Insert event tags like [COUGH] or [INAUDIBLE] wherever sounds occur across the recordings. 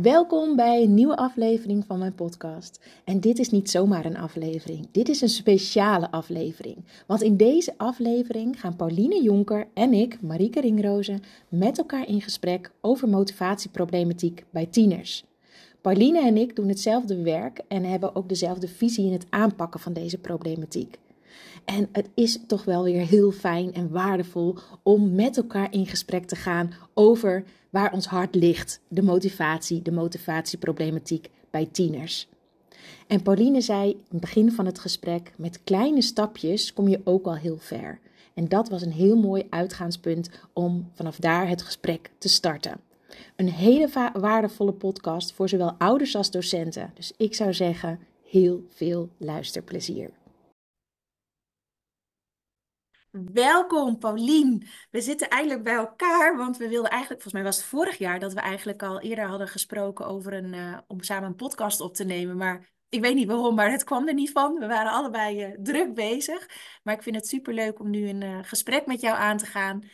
Welkom bij een nieuwe aflevering van mijn podcast. En dit is niet zomaar een aflevering, dit is een speciale aflevering. Want in deze aflevering gaan Pauline Jonker en ik, Marieke Ringrozen, met elkaar in gesprek over motivatieproblematiek bij tieners. Pauline en ik doen hetzelfde werk en hebben ook dezelfde visie in het aanpakken van deze problematiek. En het is toch wel weer heel fijn en waardevol om met elkaar in gesprek te gaan over waar ons hart ligt, de motivatie, de motivatieproblematiek bij tieners. En Pauline zei in het begin van het gesprek: met kleine stapjes kom je ook al heel ver. En dat was een heel mooi uitgangspunt om vanaf daar het gesprek te starten. Een hele waardevolle podcast voor zowel ouders als docenten. Dus ik zou zeggen, heel veel luisterplezier. Welkom Paulien. We zitten eindelijk bij elkaar, want we wilden eigenlijk, volgens mij was het vorig jaar dat we eigenlijk al eerder hadden gesproken over een, uh, om samen een podcast op te nemen. Maar ik weet niet waarom, maar het kwam er niet van. We waren allebei uh, druk bezig. Maar ik vind het superleuk om nu een uh, gesprek met jou aan te gaan.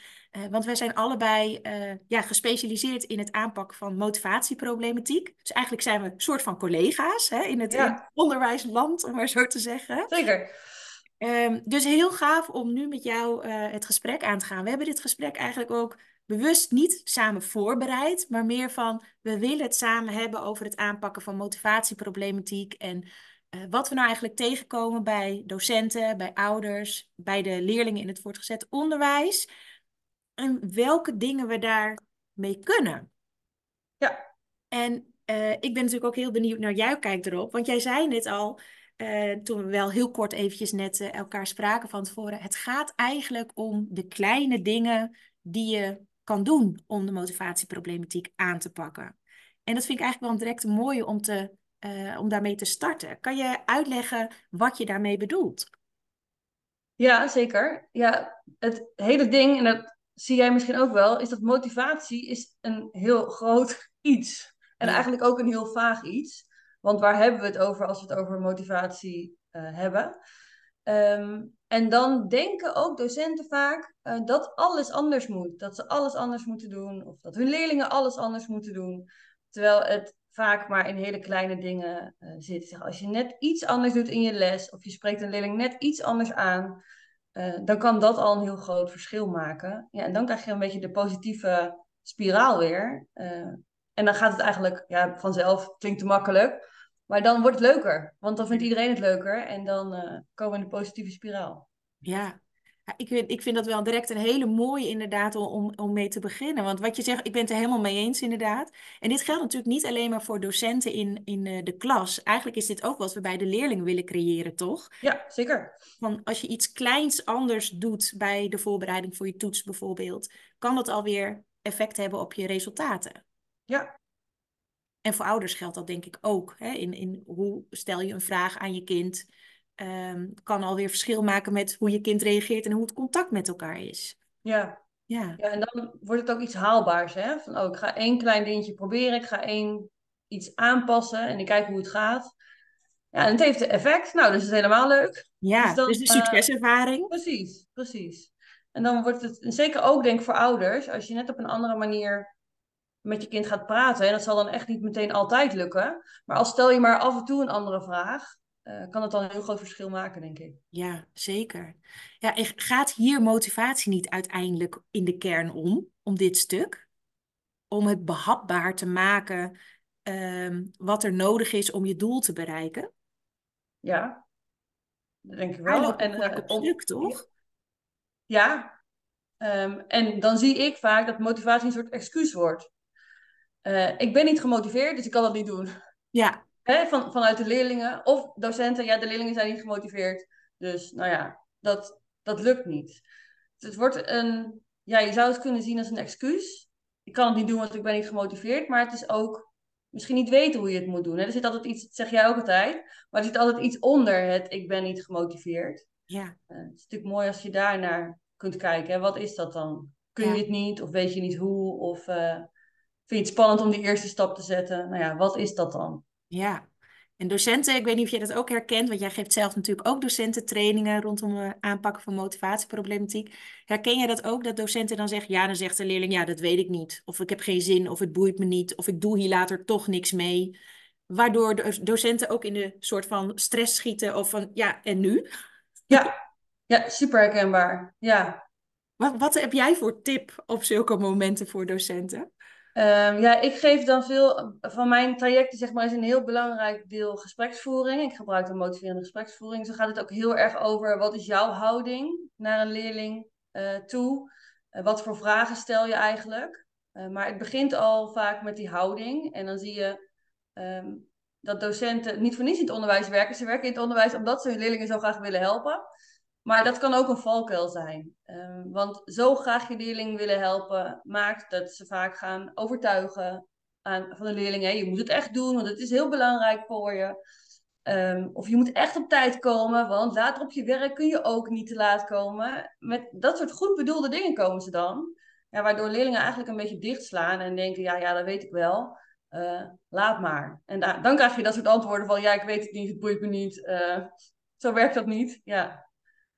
want wij zijn allebei ja, gespecialiseerd in het aanpakken van motivatieproblematiek. Dus eigenlijk zijn we een soort van collega's hè, in, het, ja. in het onderwijsland, om maar zo te zeggen. Zeker. Um, dus heel gaaf om nu met jou uh, het gesprek aan te gaan. We hebben dit gesprek eigenlijk ook bewust niet samen voorbereid, maar meer van we willen het samen hebben over het aanpakken van motivatieproblematiek en uh, wat we nou eigenlijk tegenkomen bij docenten, bij ouders, bij de leerlingen in het voortgezet onderwijs en welke dingen we daar mee kunnen. Ja. En uh, ik ben natuurlijk ook heel benieuwd naar jouw kijk erop, want jij zei net al, uh, toen we wel heel kort eventjes net uh, elkaar spraken van tevoren. Het gaat eigenlijk om de kleine dingen die je kan doen om de motivatieproblematiek aan te pakken. En dat vind ik eigenlijk wel direct mooi om, te, uh, om daarmee te starten. Kan je uitleggen wat je daarmee bedoelt? Ja, zeker. Ja, het hele ding, en dat zie jij misschien ook wel, is dat motivatie is een heel groot [LAUGHS] iets. En ja. eigenlijk ook een heel vaag iets. Want waar hebben we het over als we het over motivatie uh, hebben? Um, en dan denken ook docenten vaak uh, dat alles anders moet. Dat ze alles anders moeten doen. Of dat hun leerlingen alles anders moeten doen. Terwijl het vaak maar in hele kleine dingen uh, zit. Als je net iets anders doet in je les. Of je spreekt een leerling net iets anders aan. dan kan dat al een heel groot verschil maken. Ja, en dan krijg je een beetje de positieve spiraal weer. En dan gaat het eigenlijk ja, vanzelf, klinkt te makkelijk. Maar dan wordt het leuker. Want dan vindt iedereen het leuker. En dan uh, komen we in de positieve spiraal. Ja, ik, vind, ik vind dat wel direct een hele mooie inderdaad om, om mee te beginnen. Want wat je zegt, ik ben het er helemaal mee eens inderdaad. En dit geldt natuurlijk niet alleen maar voor docenten in, in uh, de klas. Eigenlijk is dit ook wat we bij de leerling willen creëren, toch? Ja, zeker. Van als je iets kleins anders doet bij de voorbereiding voor je toets bijvoorbeeld, kan dat alweer effect hebben op je resultaten. Ja. En voor ouders geldt dat denk ik ook. Hè? In, in hoe stel je een vraag aan je kind? Um, kan alweer verschil maken met hoe je kind reageert en hoe het contact met elkaar is. Ja. Ja. ja, en dan wordt het ook iets haalbaars. Hè? Van, oh, ik ga één klein dingetje proberen. Ik ga één iets aanpassen en ik kijk hoe het gaat. Ja, en het heeft effect. Nou, dus is het helemaal leuk. Ja, dus, dan, dus de succeservaring. Uh, precies, precies. En dan wordt het, en zeker ook denk ik voor ouders, als je net op een andere manier met je kind gaat praten. En dat zal dan echt niet meteen altijd lukken. Maar als stel je maar af en toe een andere vraag, uh, kan het dan een heel groot verschil maken, denk ik. Ja, zeker. Ja, gaat hier motivatie niet uiteindelijk in de kern om, om dit stuk? Om het behapbaar te maken um, wat er nodig is om je doel te bereiken? Ja, dat denk ik wel. En uh, op stuk, toch? Ja, um, en dan zie ik vaak dat motivatie een soort excuus wordt. Uh, ik ben niet gemotiveerd, dus ik kan dat niet doen. Ja. Hè, van, vanuit de leerlingen of docenten, ja, de leerlingen zijn niet gemotiveerd. Dus nou ja, dat, dat lukt niet. Dus het wordt een, ja, je zou het kunnen zien als een excuus. Ik kan het niet doen, want ik ben niet gemotiveerd. Maar het is ook misschien niet weten hoe je het moet doen. Hè? Er zit altijd iets, dat zeg jij ook altijd, maar er zit altijd iets onder het ik ben niet gemotiveerd. Ja. Uh, het is natuurlijk mooi als je daar naar kunt kijken. Hè? Wat is dat dan? Kun je het niet of weet je niet hoe? Of uh, vind je het spannend om die eerste stap te zetten? Nou ja, wat is dat dan? Ja, En docenten, ik weet niet of jij dat ook herkent, want jij geeft zelf natuurlijk ook docententrainingen rondom het aanpakken van motivatieproblematiek. Herken jij dat ook, dat docenten dan zeggen, ja, dan zegt de leerling, ja, dat weet ik niet. Of ik heb geen zin, of het boeit me niet, of ik doe hier later toch niks mee. Waardoor de docenten ook in de soort van stress schieten of van, ja, en nu? Ja, ja super herkenbaar. Ja. Wat, wat heb jij voor tip op zulke momenten voor docenten? Um, ja, ik geef dan veel van mijn trajecten, zeg maar, is een heel belangrijk deel gespreksvoering. Ik gebruik een motiverende gespreksvoering. Zo gaat het ook heel erg over wat is jouw houding naar een leerling uh, toe? Uh, wat voor vragen stel je eigenlijk? Uh, maar het begint al vaak met die houding. En dan zie je um, dat docenten niet voor niets in het onderwijs werken. Ze werken in het onderwijs omdat ze hun leerlingen zo graag willen helpen. Maar dat kan ook een valkuil zijn. Um, want zo graag je leerling willen helpen, maakt dat ze vaak gaan overtuigen aan, van de leerling. je moet het echt doen, want het is heel belangrijk voor je. Um, of je moet echt op tijd komen, want later op je werk kun je ook niet te laat komen. Met dat soort goed bedoelde dingen komen ze dan. Ja, waardoor leerlingen eigenlijk een beetje dichtslaan en denken, ja, ja, dat weet ik wel. Uh, laat maar. En dan krijg je dat soort antwoorden van, ja, ik weet het niet, het boeit me niet. Uh, zo werkt dat niet, ja.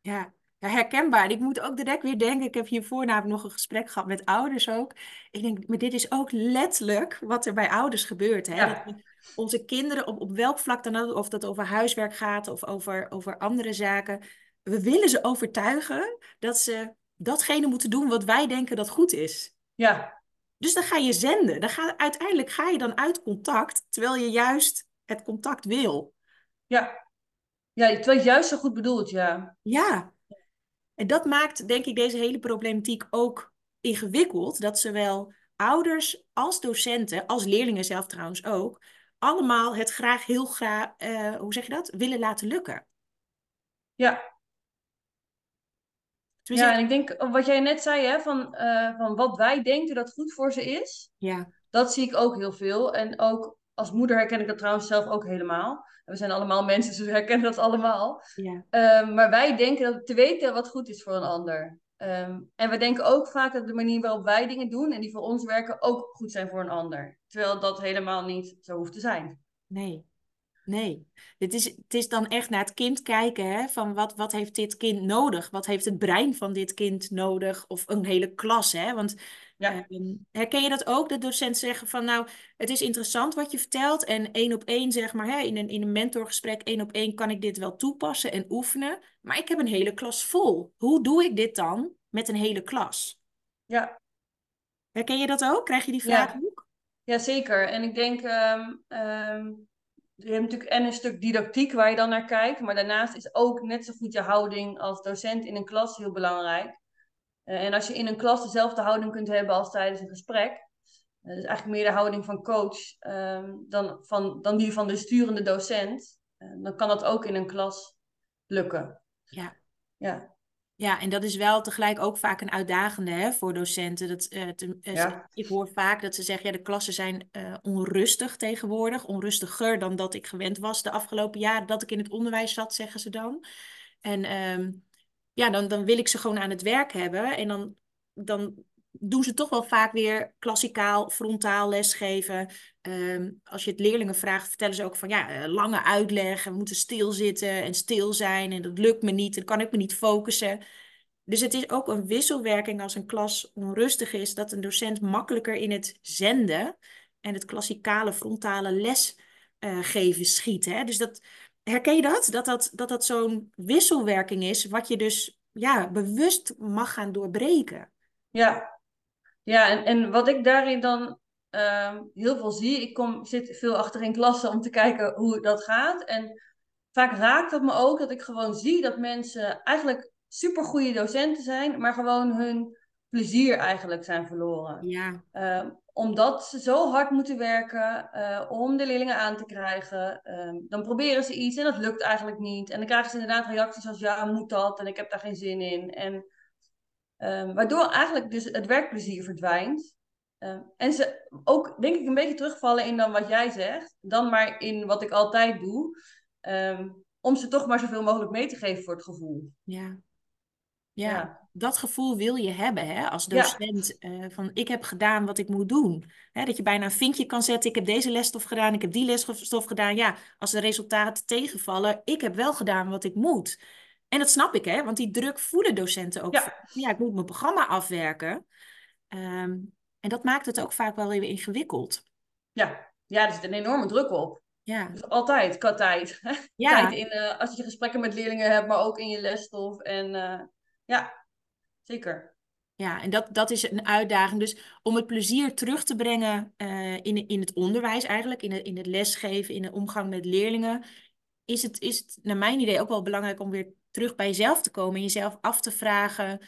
Ja, ja, herkenbaar. Ik moet ook direct weer denken, ik heb hiervoor namelijk nog een gesprek gehad met ouders ook. Ik denk, maar dit is ook letterlijk wat er bij ouders gebeurt. Hè? Dat onze kinderen, op, op welk vlak dan ook, of dat over huiswerk gaat of over, over andere zaken, we willen ze overtuigen dat ze datgene moeten doen wat wij denken dat goed is. Ja. Dus dan ga je zenden. Dan ga, uiteindelijk ga je dan uit contact, terwijl je juist het contact wil. Ja, ja, terwijl juist zo goed bedoeld, ja. Ja. En dat maakt, denk ik, deze hele problematiek ook ingewikkeld. Dat zowel ouders als docenten, als leerlingen zelf trouwens ook, allemaal het graag heel graag, uh, hoe zeg je dat, willen laten lukken. Ja. ja, en ik denk, wat jij net zei, hè, van, uh, van wat wij denken dat goed voor ze is. Ja. Dat zie ik ook heel veel. En ook als moeder herken ik dat trouwens zelf ook helemaal. We zijn allemaal mensen, dus we herkennen dat allemaal. Ja. Um, maar wij denken dat te weten wat goed is voor een ander. Um, en we denken ook vaak dat de manier waarop wij dingen doen en die voor ons werken ook goed zijn voor een ander. Terwijl dat helemaal niet zo hoeft te zijn. Nee, nee. Het is, het is dan echt naar het kind kijken, hè? van wat, wat heeft dit kind nodig? Wat heeft het brein van dit kind nodig? Of een hele klas, hè? Want ja. Ehm, herken je dat ook, dat docenten zeggen van nou, het is interessant wat je vertelt en één op één zeg maar, hè, in, een, in een mentorgesprek één op één kan ik dit wel toepassen en oefenen, maar ik heb een hele klas vol. Hoe doe ik dit dan met een hele klas? Ja. Herken je dat ook? Krijg je die vraag ja. ook? Jazeker. En ik denk, um, um, je hebt natuurlijk en een stuk didactiek waar je dan naar kijkt, maar daarnaast is ook net zo goed je houding als docent in een klas heel belangrijk. Eh, en als je in een klas dezelfde houding kunt hebben als tijdens een gesprek, uh, dus eigenlijk meer de houding van coach ehm, dan, van, dan die van de sturende docent, eh, dan kan dat ook in een klas lukken. Ja. Ja. Ja, en dat is wel tegelijk ook vaak een uitdagende hè, voor docenten. Dat, ja. Ik hoor vaak dat ze zeggen, ja, de klassen zijn onrustig tegenwoordig. Onrustiger dan dat ik gewend was de afgelopen jaren dat ik in het onderwijs zat, zeggen ze dan. En ehm, ja, dan, dan wil ik ze gewoon aan het werk hebben. En dan, dan doen ze toch wel vaak weer klassikaal, frontaal lesgeven. Um, als je het leerlingen vraagt, vertellen ze ook van ja, eh, lange uitleg. We moeten stilzitten en stil zijn. En dat lukt me niet. Dan kan ik me niet focussen. Dus het is ook een wisselwerking als een klas onrustig is, dat een docent makkelijker in het zenden en het klassikale frontale lesgeven uh, schiet. Hè? Dus dat, Herken je dat? Dat dat, dat, dat zo'n wisselwerking is, wat je dus ja, bewust mag gaan doorbreken. Ja, ja en, en wat ik daarin dan uh, heel veel zie, ik kom, zit veel achter in klassen om te kijken hoe dat gaat. En vaak raakt het me ook dat ik gewoon zie dat mensen eigenlijk supergoeie docenten zijn, maar gewoon hun plezier eigenlijk zijn verloren. Ja. Uh, omdat ze zo hard moeten werken uh, om de leerlingen aan te krijgen. Uh, dan proberen ze iets en dat lukt eigenlijk niet. En dan krijgen ze inderdaad reacties als ja, moet dat? En ik heb daar geen zin in. En ehm, waardoor eigenlijk dus het werkplezier verdwijnt. Ehm, en ze ook, denk ik, een beetje terugvallen in dan wat jij zegt. Dan maar in wat ik altijd doe. om ze toch maar zoveel mogelijk mee te geven voor het gevoel. Ja. Ja. ja. dat gevoel wil je hebben hè, als Ja. docent. eh, van ik heb gedaan wat ik moet doen. Hè, dat je bijna een vinkje kan zetten. Ik heb deze lesstof gedaan, ik heb die lesstof gedaan. Ja, als de resultaten tegenvallen, ik heb wel gedaan wat ik moet. En dat snap ik, hè, want die druk voelen docenten ook. Ja. van, Ja, ik moet mijn programma afwerken. Ehm, en dat maakt het ook vaak wel weer ingewikkeld. Ja, ja, er zit een enorme druk op. Ja, Dus altijd, qua tijd. [LAUGHS] ja. Tijd in, eh, als je gesprekken met leerlingen hebt, maar ook in je lesstof. En eh, ja, zeker. Ja, en dat, dat is een uitdaging. Dus om het plezier terug te brengen eh, in, in het onderwijs eigenlijk, in het, in het lesgeven, in de omgang met leerlingen, is het, is het naar mijn idee ook wel belangrijk om weer terug bij jezelf te komen en jezelf af te vragen,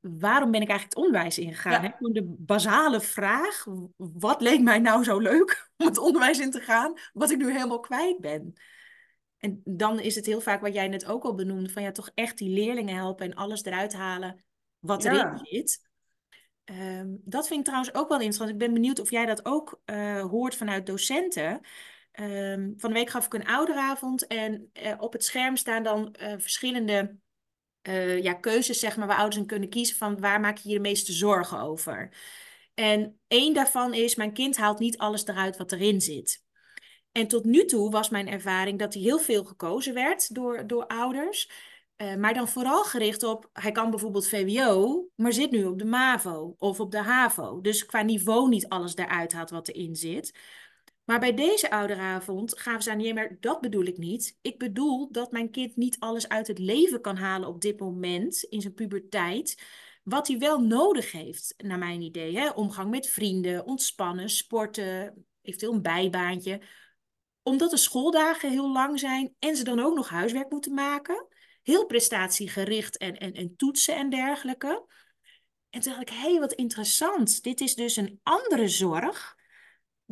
waarom ben ik eigenlijk het onderwijs ingegaan? Ja. Hè? De basale vraag, wat leek mij nou zo leuk [LAUGHS] om het onderwijs in te gaan, wat ik nu helemaal kwijt ben? En dan is het heel vaak wat jij net ook al benoemde, van ja, toch echt die leerlingen helpen en alles eruit halen wat Ja. erin zit. Ehm, dat vind ik trouwens ook wel interessant. Ik ben benieuwd of jij dat ook eh, hoort vanuit docenten. Ehm, van de week gaf ik een ouderavond en eh, op het scherm staan dan eh, verschillende eh, ja, keuzes, zeg maar, waar ouders in kunnen kiezen van waar maak je je de meeste zorgen over. En één daarvan is, mijn kind haalt niet alles eruit wat erin zit. En tot nu toe was mijn ervaring dat hij heel veel gekozen werd door, door ouders. Maar dan vooral gericht op, hij kan bijvoorbeeld VWO, maar zit nu op de MAVO of op de HAVO. Dus qua niveau niet alles eruit haalt wat erin zit. Maar bij deze ouderavond gaven ze aan, nee, maar dat bedoel ik niet. Ik bedoel dat mijn kind niet alles uit het leven kan halen op dit moment, in zijn puberteit. Wat hij wel nodig heeft, naar mijn idee. Hè? Omgang met vrienden, ontspannen, sporten, eventueel een bijbaantje omdat de schooldagen heel lang zijn en ze dan ook nog huiswerk moeten maken. Heel prestatiegericht en, en, en toetsen en dergelijke. En toen dacht ik, hé, hey, wat interessant. Dit is dus een andere zorg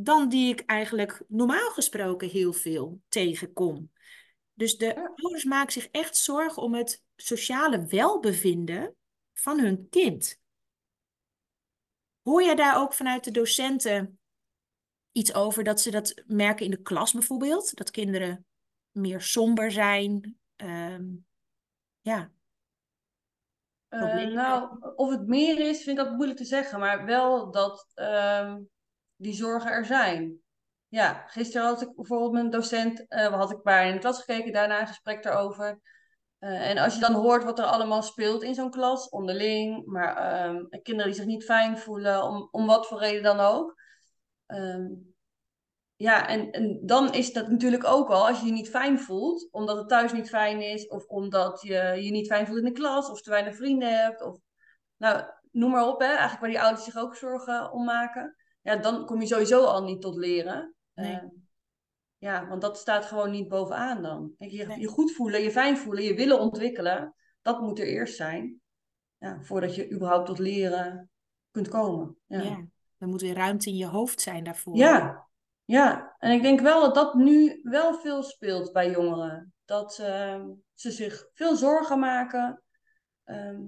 dan die ik eigenlijk normaal gesproken heel veel tegenkom. Dus de Ja. ouders maken zich echt zorgen om het sociale welbevinden van hun kind. Hoor jij daar ook vanuit de docenten iets over dat ze dat merken in de klas bijvoorbeeld? Dat kinderen meer somber zijn? Ehm, ja, Eh, nou, of het meer is, vind ik dat moeilijk te zeggen. Maar wel dat ehm, die zorgen er zijn. Ja, gisteren had ik bijvoorbeeld een docent, eh had ik bij in de klas gekeken, daarna een gesprek daarover. Eh, en als je dan hoort wat er allemaal speelt in zo'n klas, onderling, maar ehm, kinderen die zich niet fijn voelen, om, om wat voor reden dan ook. Ehm, ja, en, en dan is dat natuurlijk ook al, als je je niet fijn voelt, omdat het thuis niet fijn is, of omdat je je niet fijn voelt in de klas, of te weinig vrienden hebt, of nou, noem maar op, hè, eigenlijk waar die ouders zich ook zorgen om maken. Ja, dan kom je sowieso al niet tot leren. Nee. Eh, ja, want dat staat gewoon niet bovenaan dan. Kijk, je, Nee. je goed voelen, je fijn voelen, je willen ontwikkelen, dat moet er eerst zijn. Ja, voordat je überhaupt tot leren kunt komen. ja. Ja. er moet weer ruimte in je hoofd zijn daarvoor. Ja, ja. En ik denk wel dat dat nu wel veel speelt bij jongeren. Dat ehm, ze zich veel zorgen maken. ehm,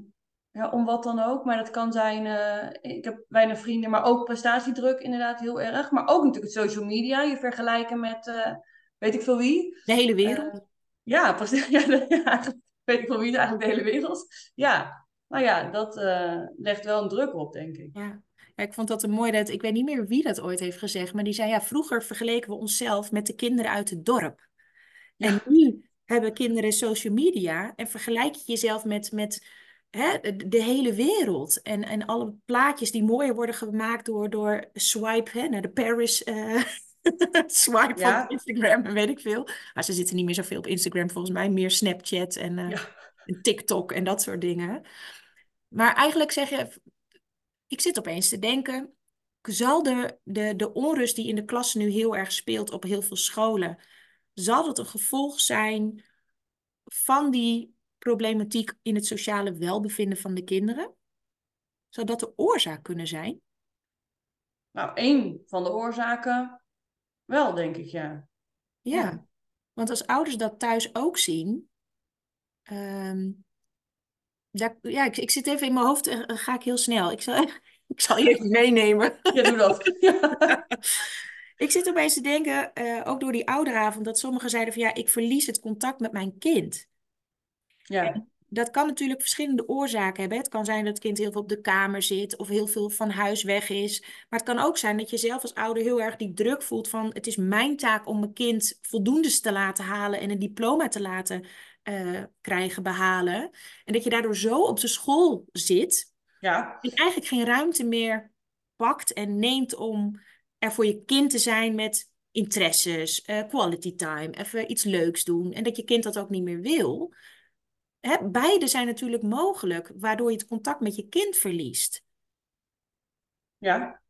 ja, om wat dan ook. Maar dat kan zijn, eh, ik heb weinig vrienden, maar ook prestatiedruk inderdaad heel erg. Maar ook natuurlijk het social media. Je vergelijken met eh, weet ik veel wie. De hele wereld. Eh, ja, precies. [LAUGHS] Ja, ja, weet ik veel wie, eigenlijk de hele wereld. Ja, nou ja, dat legt wel een druk op, denk ik. Ja. Ja, ik vond dat een mooi dat ik weet niet meer wie dat ooit heeft gezegd, maar die zei ja, vroeger vergeleken we onszelf met de kinderen uit het dorp. En nu hebben kinderen social media en vergelijk je jezelf met, met hè, de, hele wereld. En, en alle plaatjes die mooier worden gemaakt door, door swipe hè, naar de Paris eh, [LAUGHS] swipe Ja. van Instagram en weet ik veel. Maar ze zitten niet meer zoveel op Instagram volgens mij, meer Snapchat en, eh, Ja. en TikTok en dat soort dingen. Maar eigenlijk zeg je, ik zit opeens te denken, zal de, de, de onrust die in de klas nu heel erg speelt op heel veel scholen, zal dat een gevolg zijn van die problematiek in het sociale welbevinden van de kinderen? Zou dat de oorzaak kunnen zijn? Nou, één van de oorzaken wel, denk ik, ja. Ja, Ja. want als ouders dat thuis ook zien, ehm, daar, ja, ik, ik zit even in mijn hoofd, eh, ga ik heel snel. Ik zal, [LAUGHS] ik zal je even meenemen. [LAUGHS] Ja, doe dat. Ja. [LAUGHS] Ik zit opeens te denken, eh, ook door die ouderavond, dat sommigen zeiden van ja, ik verlies het contact met mijn kind. Ja. dat kan natuurlijk verschillende oorzaken hebben. Het kan zijn dat het kind heel veel op de kamer zit of heel veel van huis weg is. Maar het kan ook zijn dat je zelf als ouder heel erg die druk voelt van het is mijn taak om mijn kind voldoende te laten halen en een diploma te laten uh, krijgen, behalen. En dat je daardoor zo op de school zit ja. en eigenlijk geen ruimte meer pakt en neemt om er voor je kind te zijn met interesses, uh, quality time, even iets leuks doen. En dat je kind dat ook niet meer wil. Hè, beide zijn natuurlijk mogelijk, waardoor je het contact met je kind verliest. Ja.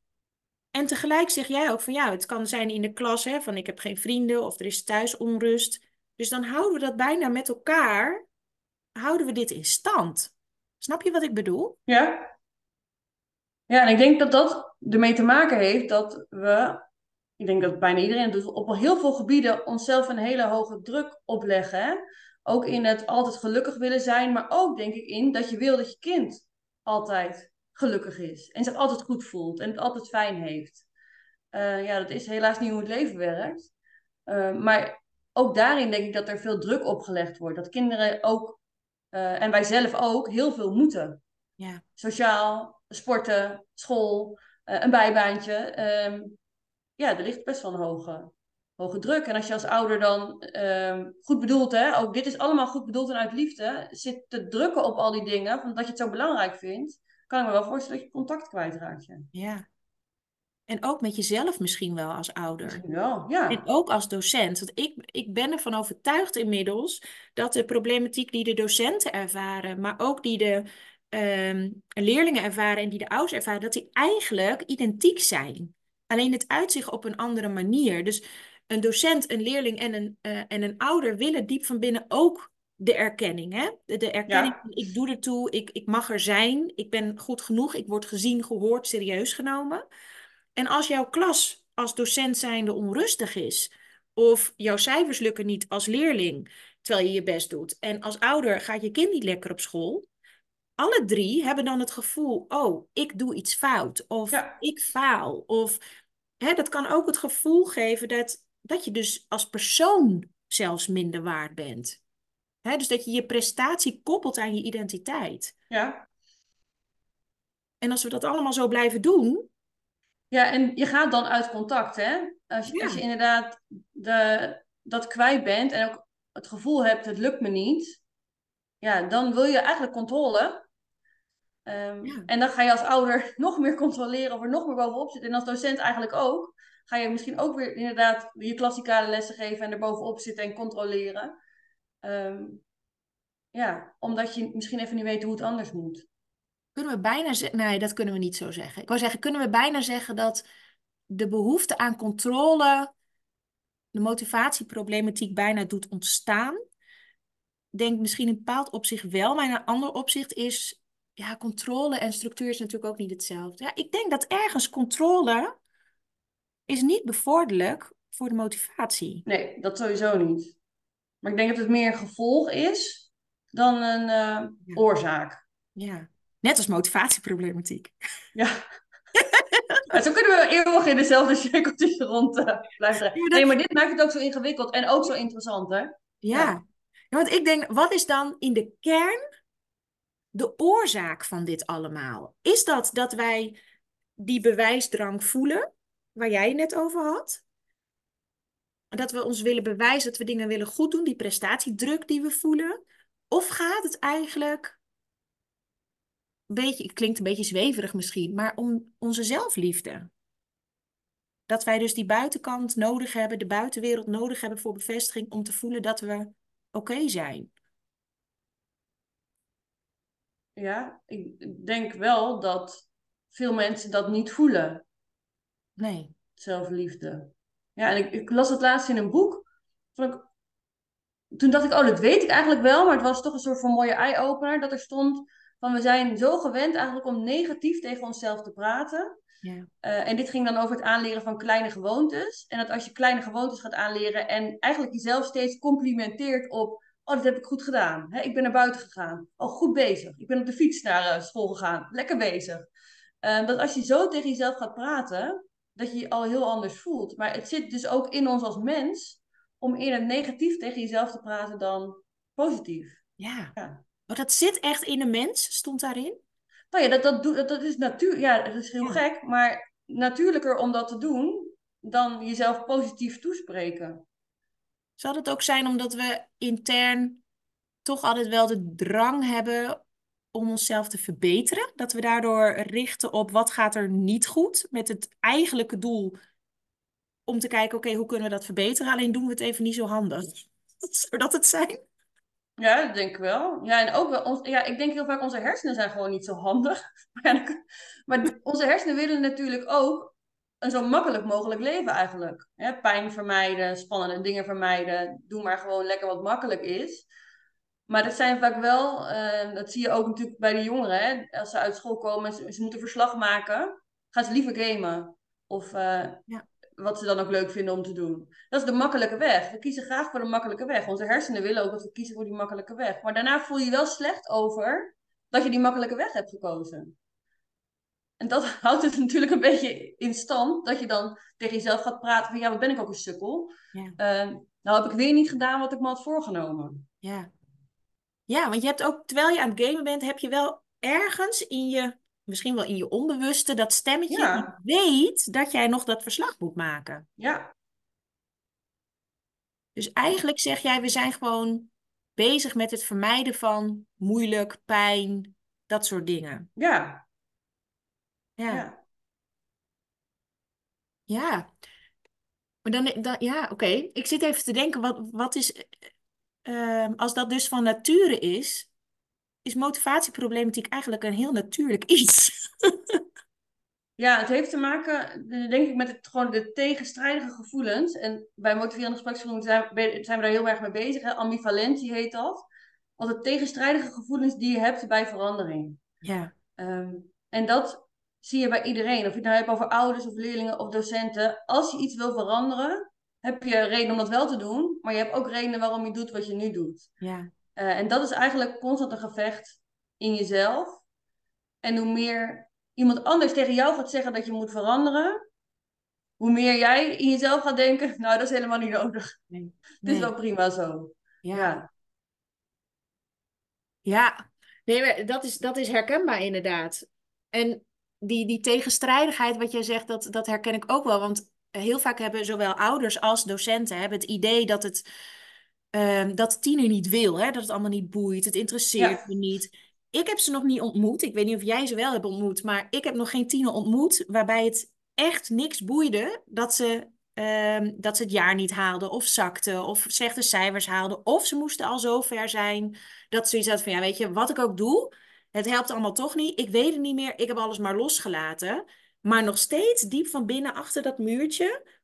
En tegelijk zeg jij ook van ja, het kan zijn in de klas hè, van ik heb geen vrienden of er is thuis onrust. Dus dan houden we dat bijna met elkaar, houden we dit in stand. Snap je wat ik bedoel? Ja. Ja, en ik denk dat dat ermee te maken heeft dat we, ik denk dat bijna iedereen doet, op heel veel gebieden onszelf een hele hoge druk opleggen. Ook in het altijd gelukkig willen zijn, maar ook denk ik in dat je wil dat je kind altijd gelukkig is. En zich altijd goed voelt en het altijd fijn heeft. Uh, ja, dat is helaas niet hoe het leven werkt. Uh, maar ook daarin denk ik dat er veel druk opgelegd wordt. Dat kinderen ook, uh, en wij zelf ook, heel veel moeten. Ja. Sociaal, sporten, school, een bijbaantje. Um, ja, er ligt best wel een hoge hoge druk. En als je als ouder dan ehm, goed bedoeld, hè, ook dit is allemaal goed bedoeld en uit liefde, zit te drukken op al die dingen, van dat je het zo belangrijk vindt, kan ik me wel voorstellen dat je contact kwijtraakt. Ja. ja. En ook met jezelf misschien wel als ouder. Wel, ja. En ook als docent. Want ik, ik ben ervan overtuigd inmiddels dat de problematiek die de docenten ervaren, maar ook die de ehm, leerlingen ervaren en die de ouders ervaren, dat die eigenlijk identiek zijn. Alleen het uitzicht op een andere manier. Dus een docent, een leerling en een, uh, en een ouder willen diep van binnen ook de erkenning. Hè? De, de erkenning van ik doe ertoe, ik, ik mag er zijn, ik ben goed genoeg, ik word gezien, gehoord, serieus genomen. En als jouw klas als docent zijnde onrustig is, of jouw cijfers lukken niet als leerling, terwijl je je best doet, en als ouder gaat je kind niet lekker op school, alle drie hebben dan het gevoel, oh, ik doe iets fout, of ik faal, of hè, dat kan ook het gevoel geven dat dat je dus als persoon zelfs minder waard bent. Hè, dus dat je je prestatie koppelt aan je identiteit. Ja. En als we dat allemaal zo blijven doen. Ja, en je gaat dan uit contact, hè? Als je, als je inderdaad de, dat kwijt bent en ook het gevoel hebt, het lukt me niet. Ja, dan wil je eigenlijk controle. Um, ja. En dan ga je als ouder [LAUGHS] nog meer controleren of er nog meer bovenop zit. En als docent eigenlijk ook ga je misschien ook weer inderdaad je klassikale lessen geven en er bovenop zitten en controleren. Um, ja, omdat je misschien even niet weet hoe het anders moet. Kunnen we bijna zeggen, nee, dat kunnen we niet zo zeggen. Ik wou zeggen, kunnen we bijna zeggen dat de behoefte aan controle de motivatieproblematiek bijna doet ontstaan? Denk misschien in een bepaald opzicht wel, maar in een ander opzicht is, ja, controle en structuur is natuurlijk ook niet hetzelfde. Ja, ik denk dat ergens controle is niet bevorderlijk voor de motivatie. Nee, dat sowieso niet. Maar ik denk dat het meer een gevolg is dan een uh, oorzaak. Ja, net als motivatieproblematiek. Ja. [LAUGHS] ja. Zo kunnen we eeuwig in dezelfde cirkeltjes rond uh, blijven. Nee, maar dit maakt het ook zo ingewikkeld en ook zo interessant, hè? Ja. ja. want ik denk, wat is dan in de kern de oorzaak van dit allemaal? Is dat dat wij die bewijsdrang voelen? waar jij het net over had. Dat we ons willen bewijzen dat we dingen willen goed doen, die prestatiedruk die we voelen. Of gaat het eigenlijk, een beetje, het klinkt een beetje zweverig misschien, maar om onze zelfliefde? Dat wij dus die buitenkant nodig hebben, de buitenwereld nodig hebben voor bevestiging om te voelen dat we oké zijn. Ja, ik denk wel dat veel mensen dat niet voelen. Nee. Zelfliefde. Ja, en ik, ik las het laatst in een boek. Ik, toen dacht ik, oh, dat weet ik eigenlijk wel. Maar het was toch een soort van mooie eye-opener. Dat er stond van, we zijn zo gewend eigenlijk om negatief tegen onszelf te praten. Ja. Uh, en dit ging dan over het aanleren van kleine gewoontes. En dat als je kleine gewoontes gaat aanleren en eigenlijk jezelf steeds complimenteert op, oh, dat heb ik goed gedaan. Ik ben naar buiten gegaan. Oh, goed bezig. Ik ben op de fiets naar uh, school gegaan. Lekker bezig. Uh, dat als je zo tegen jezelf gaat praten, dat je je al heel anders voelt. Maar het zit dus ook in ons als mens om eerder negatief tegen jezelf te praten dan positief. Ja. ja. Oh, dat zit echt in de mens, stond daarin? Nou ja, dat, dat, dat, dat is natuur. Ja, dat is heel Ja. gek, maar natuurlijker om dat te doen dan jezelf positief toespreken. Zal het ook zijn omdat we intern toch altijd wel de drang hebben om onszelf te verbeteren? Dat we daardoor richten op wat gaat er niet goed, met het eigenlijke doel om te kijken, oké, hoe kunnen we dat verbeteren? Alleen doen we het even niet zo handig. [LAUGHS] Zou dat het zijn? Ja, dat denk ik wel. Ja, en ook wel, ja, ik denk heel vaak onze hersenen zijn gewoon niet zo handig. [LAUGHS] Maar onze hersenen willen natuurlijk ook een zo makkelijk mogelijk leven eigenlijk. Hè, pijn vermijden, spannende dingen vermijden. Doe maar gewoon lekker wat makkelijk is. Maar dat zijn vaak wel, eh, dat zie je ook natuurlijk bij de jongeren. Hè, als ze uit school komen en ze, ze moeten verslag maken, gaan ze liever gamen. Of eh, Ja. wat ze dan ook leuk vinden om te doen. Dat is de makkelijke weg. We kiezen graag voor de makkelijke weg. Onze hersenen willen ook dat we kiezen voor die makkelijke weg. Maar daarna voel je je wel slecht over dat je die makkelijke weg hebt gekozen. En dat [LAUGHS] houdt het natuurlijk een beetje in stand. Dat je dan tegen jezelf gaat praten van ja, wat ben ik ook een sukkel. Ja. Eh, nou heb ik weer niet gedaan wat ik me had voorgenomen. Ja. Ja, want je hebt ook, terwijl je aan het gamen bent, heb je wel ergens in je, misschien wel in je onbewuste, dat stemmetje Ja. die weet dat jij nog dat verslag moet maken. Ja, Dus eigenlijk zeg jij, we zijn gewoon bezig met het vermijden van moeilijk, pijn, dat soort dingen. ja, Ja. ja. Maar dan, dan ja, oké. Ik zit even te denken, wat, wat is, eh, ehm, als dat dus van nature is, is motivatieproblematiek eigenlijk een heel natuurlijk [LAUGHS] iets. Ja, het heeft te maken, denk ik, met het, gewoon de tegenstrijdige gevoelens. En bij motiverende gespreksvoering zijn, zijn we daar heel erg mee bezig. Hè? Ambivalentie heet dat. Altijd tegenstrijdige gevoelens die je hebt bij verandering. Ja, Ehm, en dat zie je bij iedereen. Of je het nou hebt over ouders of leerlingen of docenten. Als je iets wil veranderen, heb je reden om dat wel te doen. Maar je hebt ook redenen waarom je doet wat je nu doet. ja, Eh, en dat is eigenlijk constant een gevecht in jezelf. En hoe meer iemand anders tegen jou gaat zeggen dat je moet veranderen, hoe meer jij in jezelf gaat denken, [LAUGHS] nou dat is helemaal niet nodig. nee, Het is wel prima zo. ja. Ja, Ja, nee, dat is, dat is herkenbaar inderdaad. En die, die tegenstrijdigheid, wat jij zegt, dat, dat herken ik ook wel. Want heel vaak hebben zowel ouders als docenten hebben het idee dat het ehm, dat tiener niet wil, hè? Dat het allemaal niet boeit, het interesseert Ja. me niet. Ik heb ze nog niet ontmoet. Ik weet niet of jij ze wel hebt ontmoet, maar ik heb nog geen tiener ontmoet waarbij het echt niks boeide dat ze, ehm, dat ze het jaar niet haalden of zakten of slechte cijfers haalden. Of ze moesten al zo ver zijn dat ze zoiets hadden van, ja, weet je, wat ik ook doe, het helpt allemaal toch niet. Ik weet het niet meer, ik heb alles maar losgelaten. Maar nog steeds diep van binnen achter dat muurtje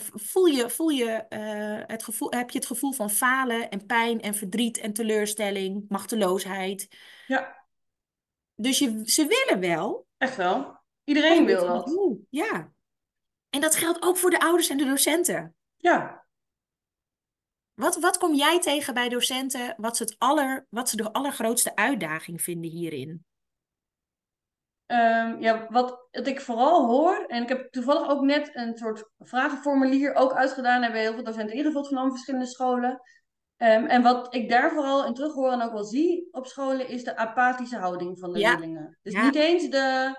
voel je, voel je, eh, het gevoel, heb je het gevoel van falen en pijn en verdriet en teleurstelling, machteloosheid. ja, Dus je, ze willen wel, echt wel. Iedereen wil dat. Ja. En dat geldt ook voor de ouders en de docenten. Ja. Wat, wat kom jij tegen bij docenten? Wat ze, het aller, wat ze de allergrootste uitdaging vinden hierin? Ehm, ja, wat, wat ik vooral hoor, en ik heb toevallig ook net een soort vragenformulier ook uitgedaan, hebben heel veel docenten ingevuld van allemaal verschillende scholen. Ehm, en wat ik daar vooral in terughoor en ook wel zie op scholen, is de apathische houding van de Ja. leerlingen. Dus Ja. niet eens de.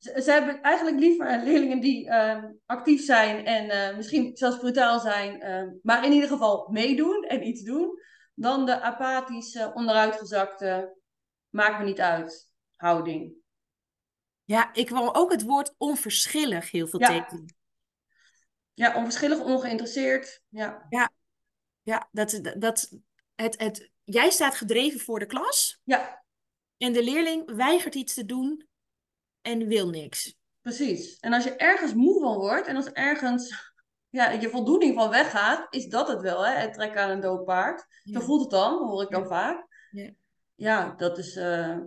Ze, ze hebben eigenlijk liever leerlingen die ehm, actief zijn en eh, misschien zelfs brutaal zijn, ehm, maar in ieder geval meedoen en iets doen, dan de apathische, onderuitgezakte, maakt me niet uit houding. Ja, ik wil ook het woord onverschillig heel veel Ja. tekenen. Ja, onverschillig, ongeïnteresseerd. Ja, Ja, dat, dat, het, het, jij staat gedreven voor de klas ja en de leerling weigert iets te doen en wil niks. precies. En als je ergens moe van wordt en als ergens ja, je voldoening van weggaat, is dat het wel, hè? Het trekken aan een dood paard. Zo Ja. voelt het dan, hoor ik dan Ja. vaak. Ja. Ja, dat is eh,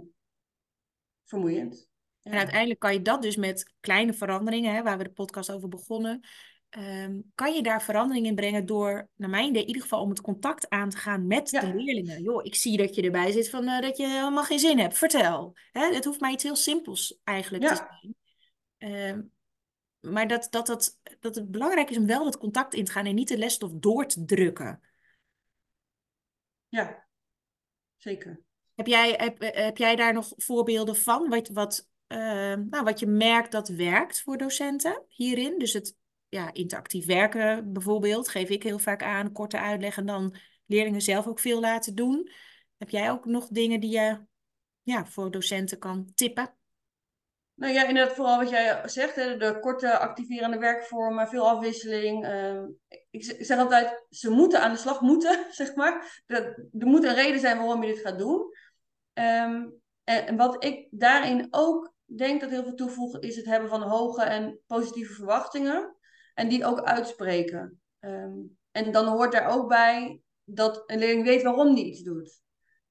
vermoeiend. En uiteindelijk kan je dat dus met kleine veranderingen, hè, waar we de podcast over begonnen, ehm, kan je daar verandering in brengen door, naar mijn idee, in ieder geval om het contact aan te gaan met Ja. de leerlingen. Joh, ik zie dat je erbij zit van eh, dat je helemaal geen zin hebt. Vertel. Hè, het hoeft maar iets heel simpels eigenlijk te zijn. Ehm, maar dat, dat, dat, dat het belangrijk is om wel dat contact in te gaan en niet de lesstof door te drukken. Ja, zeker. Heb jij, heb, heb jij daar nog voorbeelden van? Wat, wat, uh, nou, wat je merkt dat werkt voor docenten hierin? Dus het ja, interactief werken bijvoorbeeld, geef ik heel vaak aan, korte uitleg en dan leerlingen zelf ook veel laten doen. Heb jij ook nog dingen die je ja, voor docenten kan tippen? Nou ja, inderdaad, vooral wat jij zegt, hè, de korte activerende werkvormen, veel afwisseling. Uh, ik zeg altijd, ze moeten aan de slag moeten, [LAUGHS] zeg maar. Er, er moet een reden zijn waarom je dit gaat doen. Um, en, wat ik daarin ook denk dat heel veel toevoegen, is het hebben van hoge en positieve verwachtingen. En die ook uitspreken. Um, en dan hoort daar ook bij dat een leerling weet waarom die iets doet.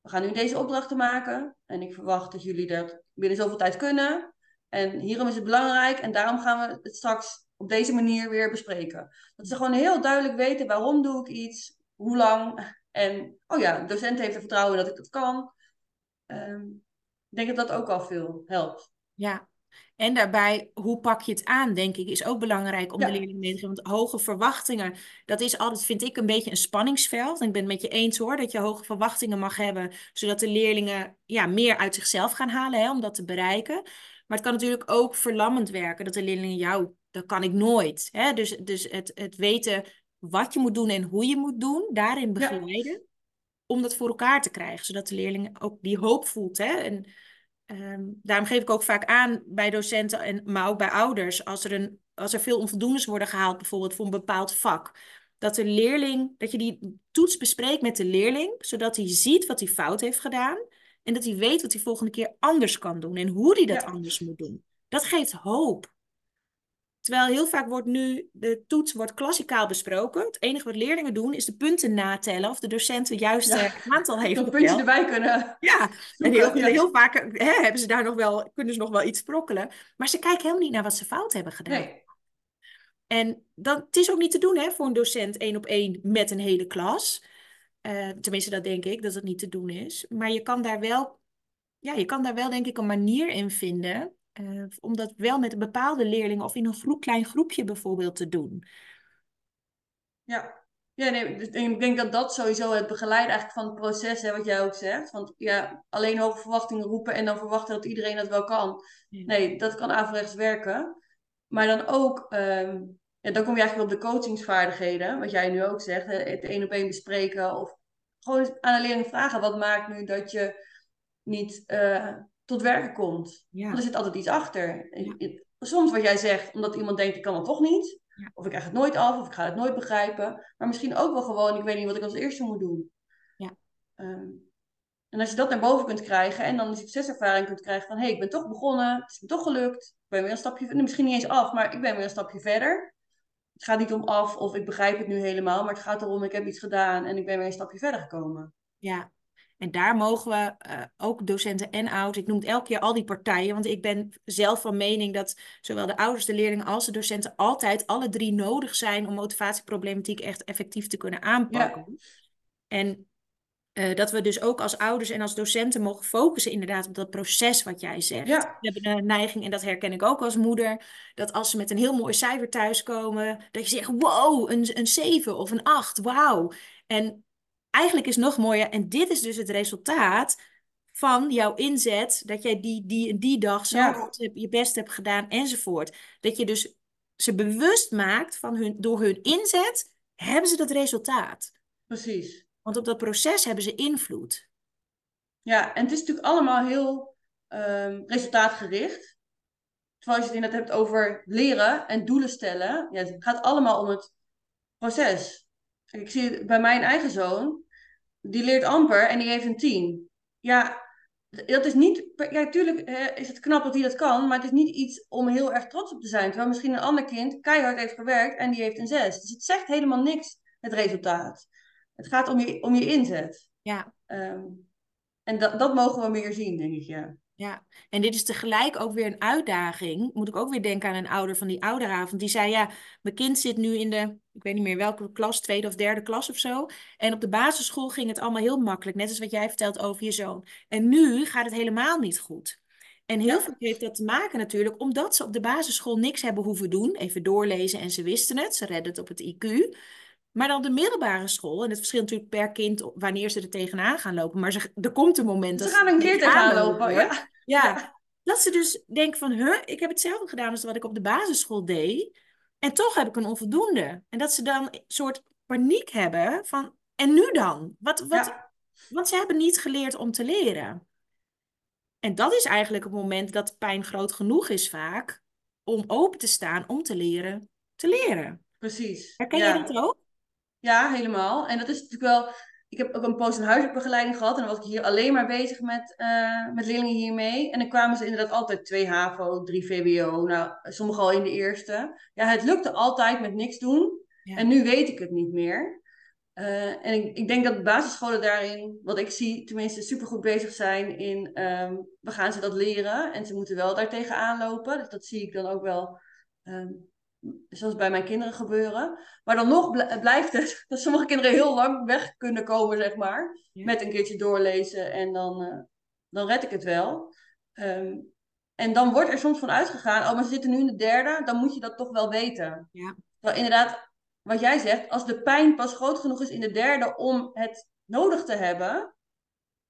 We gaan nu deze opdrachten maken en ik verwacht dat jullie dat binnen zoveel tijd kunnen. En hierom is het belangrijk en daarom gaan we het straks op deze manier weer bespreken. Dat ze gewoon heel duidelijk weten waarom doe ik iets, hoe lang. En oh ja, de docent heeft er vertrouwen dat ik dat kan. Um, ik denk dat dat ook al veel helpt. Ja, en daarbij, hoe pak je het aan, denk ik, is ook belangrijk om de leerling mee te geven. Want hoge verwachtingen, dat is altijd, vind ik, een beetje een spanningsveld. En ik ben het met je eens hoor, dat je hoge verwachtingen mag hebben, zodat de leerlingen ja, meer uit zichzelf gaan halen hè, om dat te bereiken. Maar het kan natuurlijk ook verlammend werken, dat de leerlingen, jou, dat kan ik nooit. Hè? Dus, dus het, het weten wat je moet doen en hoe je moet doen, daarin begeleiden. Om dat voor elkaar te krijgen, zodat de leerling ook die hoop voelt. Hè? En, Um, daarom geef ik ook vaak aan bij docenten, en, maar ook bij ouders, als er, een, als er veel onvoldoendes worden gehaald, bijvoorbeeld voor een bepaald vak, dat de leerling, dat je die toets bespreekt met de leerling, zodat hij ziet wat hij fout heeft gedaan en dat hij weet wat hij volgende keer anders kan doen en hoe hij dat anders moet doen. Dat geeft hoop. Terwijl heel vaak wordt nu de toets wordt klassikaal besproken. Het enige wat leerlingen doen is de punten natellen of de docent het juiste aantal heeft. Nog puntjes erbij kunnen. Ja, en heel, heel vaak hè, hebben ze daar nog wel, kunnen ze nog wel iets sprokkelen. Maar ze kijken helemaal niet naar wat ze fout hebben gedaan. Nee. En dan, het is ook niet te doen hè, voor een docent één op één met een hele klas. Uh, tenminste, dat denk ik dat het niet te doen is. Maar je kan daar wel, ja, je kan daar wel denk ik een manier in vinden uh, om dat wel met een bepaalde leerling of in een groep, klein groepje bijvoorbeeld te doen. Ja, ja nee, dus ik denk dat dat sowieso het begeleiden eigenlijk van het proces, hè, wat jij ook zegt. Want ja, alleen hoge verwachtingen roepen en dan verwachten dat iedereen dat wel kan. Nee, dat kan averechts werken. Maar dan ook, um, ja, dan kom je eigenlijk op de coachingsvaardigheden, wat jij nu ook zegt. Het één op één bespreken of gewoon aan een leerling vragen. Wat maakt nu dat je niet... Uh, tot werken komt. Want er zit altijd iets achter. Soms wat jij zegt, omdat iemand denkt, ik kan het toch niet. Of ik krijg het nooit af, of ik ga het nooit begrijpen. Maar misschien ook wel gewoon, ik weet niet wat ik als eerste moet doen. Ja. Ehm, en als je dat naar boven kunt krijgen en dan een succeservaring kunt krijgen van hé, hey, ik ben toch begonnen, het is me toch gelukt, ik ben weer een stapje, misschien niet eens af, maar ik ben weer een stapje verder. Het gaat niet om af of ik begrijp het nu helemaal, maar het gaat erom, ik heb iets gedaan en ik ben weer een stapje verder gekomen. Ja, en daar mogen we uh, ook docenten en ouders, ik noem het elke keer al die partijen, want ik ben zelf van mening dat zowel de ouders, de leerlingen als de docenten altijd alle drie nodig zijn om motivatieproblematiek echt effectief te kunnen aanpakken. Ja. En uh, dat we dus ook als ouders en als docenten mogen focussen inderdaad op dat proces wat jij zegt. Ja. We hebben een neiging, en dat herken ik ook als moeder, dat als ze met een heel mooi cijfer thuiskomen, dat je zegt, wow, een, een 7 of een 8, wauw. En eigenlijk is nog mooier, en dit is dus het resultaat van jouw inzet, dat jij die, die, die dag zo ja. je best hebt gedaan enzovoort. Dat je dus ze bewust maakt van hun, door hun inzet, hebben ze dat resultaat. Precies. Want op dat proces hebben ze invloed. Ja, en het is natuurlijk allemaal heel um, resultaatgericht. Terwijl als je het inderdaad hebt over leren en doelen stellen, ja, het gaat allemaal om het proces. Ik zie bij mijn eigen zoon, die leert amper en die heeft een tien. Ja, dat is niet. Ja, tuurlijk is het knap dat hij dat kan, maar het is niet iets om heel erg trots op te zijn. Terwijl misschien een ander kind keihard heeft gewerkt en die heeft een zes. Dus het zegt helemaal niks, het resultaat. Het gaat om je, om je inzet. Ja. Um, en dat, dat mogen we meer zien, denk ik, ja. Ja, en dit is tegelijk ook weer een uitdaging. Moet ik ook weer denken aan een ouder van die ouderavond. Die zei, ja, mijn kind zit nu in de, ik weet niet meer welke klas, tweede of derde klas of zo. En op de basisschool ging het allemaal heel makkelijk. Net als wat jij vertelt over je zoon. En nu gaat het helemaal niet goed. En heel veel heeft dat te maken natuurlijk omdat ze op de basisschool niks hebben hoeven doen. Even doorlezen en ze wisten het. Ze redden het op het IQ. Maar dan de middelbare school, en het verschilt natuurlijk per kind wanneer ze er tegenaan gaan lopen. Maar ze, er komt een moment Ze dat gaan een keer tegenaan lopen, ja. Ja, Ja. dat ze dus denken van, huh, ik heb hetzelfde gedaan als wat ik op de basisschool deed. En toch heb ik een onvoldoende. En dat ze dan een soort paniek hebben van, en nu dan? Wat, wat, Ja. Want ze hebben niet geleerd om te leren. En dat is eigenlijk het moment dat pijn groot genoeg is vaak om open te staan om te leren te leren. Precies. Herken ja. je dat ook? Ja, helemaal. En dat is natuurlijk wel. Ik heb ook een post een huiswerkbegeleiding gehad. En dan was ik hier alleen maar bezig met, eh, met leerlingen hiermee. En dan kwamen ze inderdaad altijd twee HAVO, drie VWO. Nou, sommigen al in de eerste. Ja, het lukte altijd met niks doen. Ja. En nu weet ik het niet meer. Eh, en ik, ik denk dat basisscholen daarin, wat ik zie, tenminste supergoed bezig zijn in, ehm, we gaan ze dat leren. En ze moeten wel daartegen aanlopen. Dus dat zie ik dan ook wel, ehm, zoals bij mijn kinderen gebeuren. Maar dan nog bl- blijft het [LAUGHS] dat sommige kinderen heel lang weg kunnen komen, zeg maar. Ja. Met een keertje doorlezen en dan, eh, dan red ik het wel. Ehm, en dan wordt er soms van uitgegaan, oh, maar ze zitten nu in de derde, dan moet je dat toch wel weten. Ja. Terwijl inderdaad, wat jij zegt, als de pijn pas groot genoeg is in de derde om het nodig te hebben,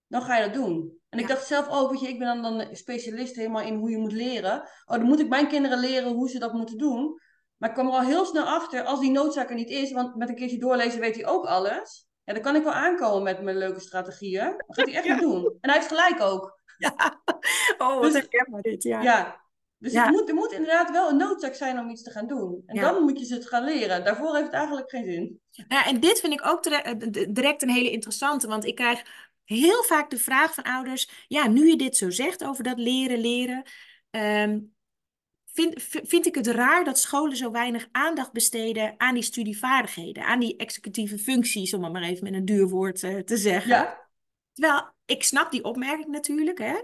dan ga je dat doen. En ik dacht zelf ook, weet je, ik ben dan, dan een specialist helemaal in hoe je moet leren. Oh, dan moet ik mijn kinderen leren hoe ze dat moeten doen. Maar ik kwam er al heel snel achter, als die noodzaak er niet is, want met een keertje doorlezen weet hij ook alles. Ja, dan kan ik wel aankomen met mijn leuke strategieën. Dan gaat hij echt [LAUGHS] Ja. niet doen. En hij heeft gelijk ook. Ja. Oh, wat Dus- herkenbaar dit, ja. Ja. Dus Ja. Het moet, er moet inderdaad wel een noodzaak zijn om iets te gaan doen. En Ja. dan moet je ze het gaan leren. Daarvoor heeft het eigenlijk geen zin. Nou, en dit vind ik ook eh, direct een hele interessante, want ik krijg heel vaak de vraag van ouders, ja, nu je dit zo zegt over dat leren, leren, ehm, vind, vind ik het raar dat scholen zo weinig aandacht besteden aan die studievaardigheden, aan die executieve functies, om het maar even met een duur woord eh, te zeggen. Ja, Terwijl, ik snap die opmerking natuurlijk, hè.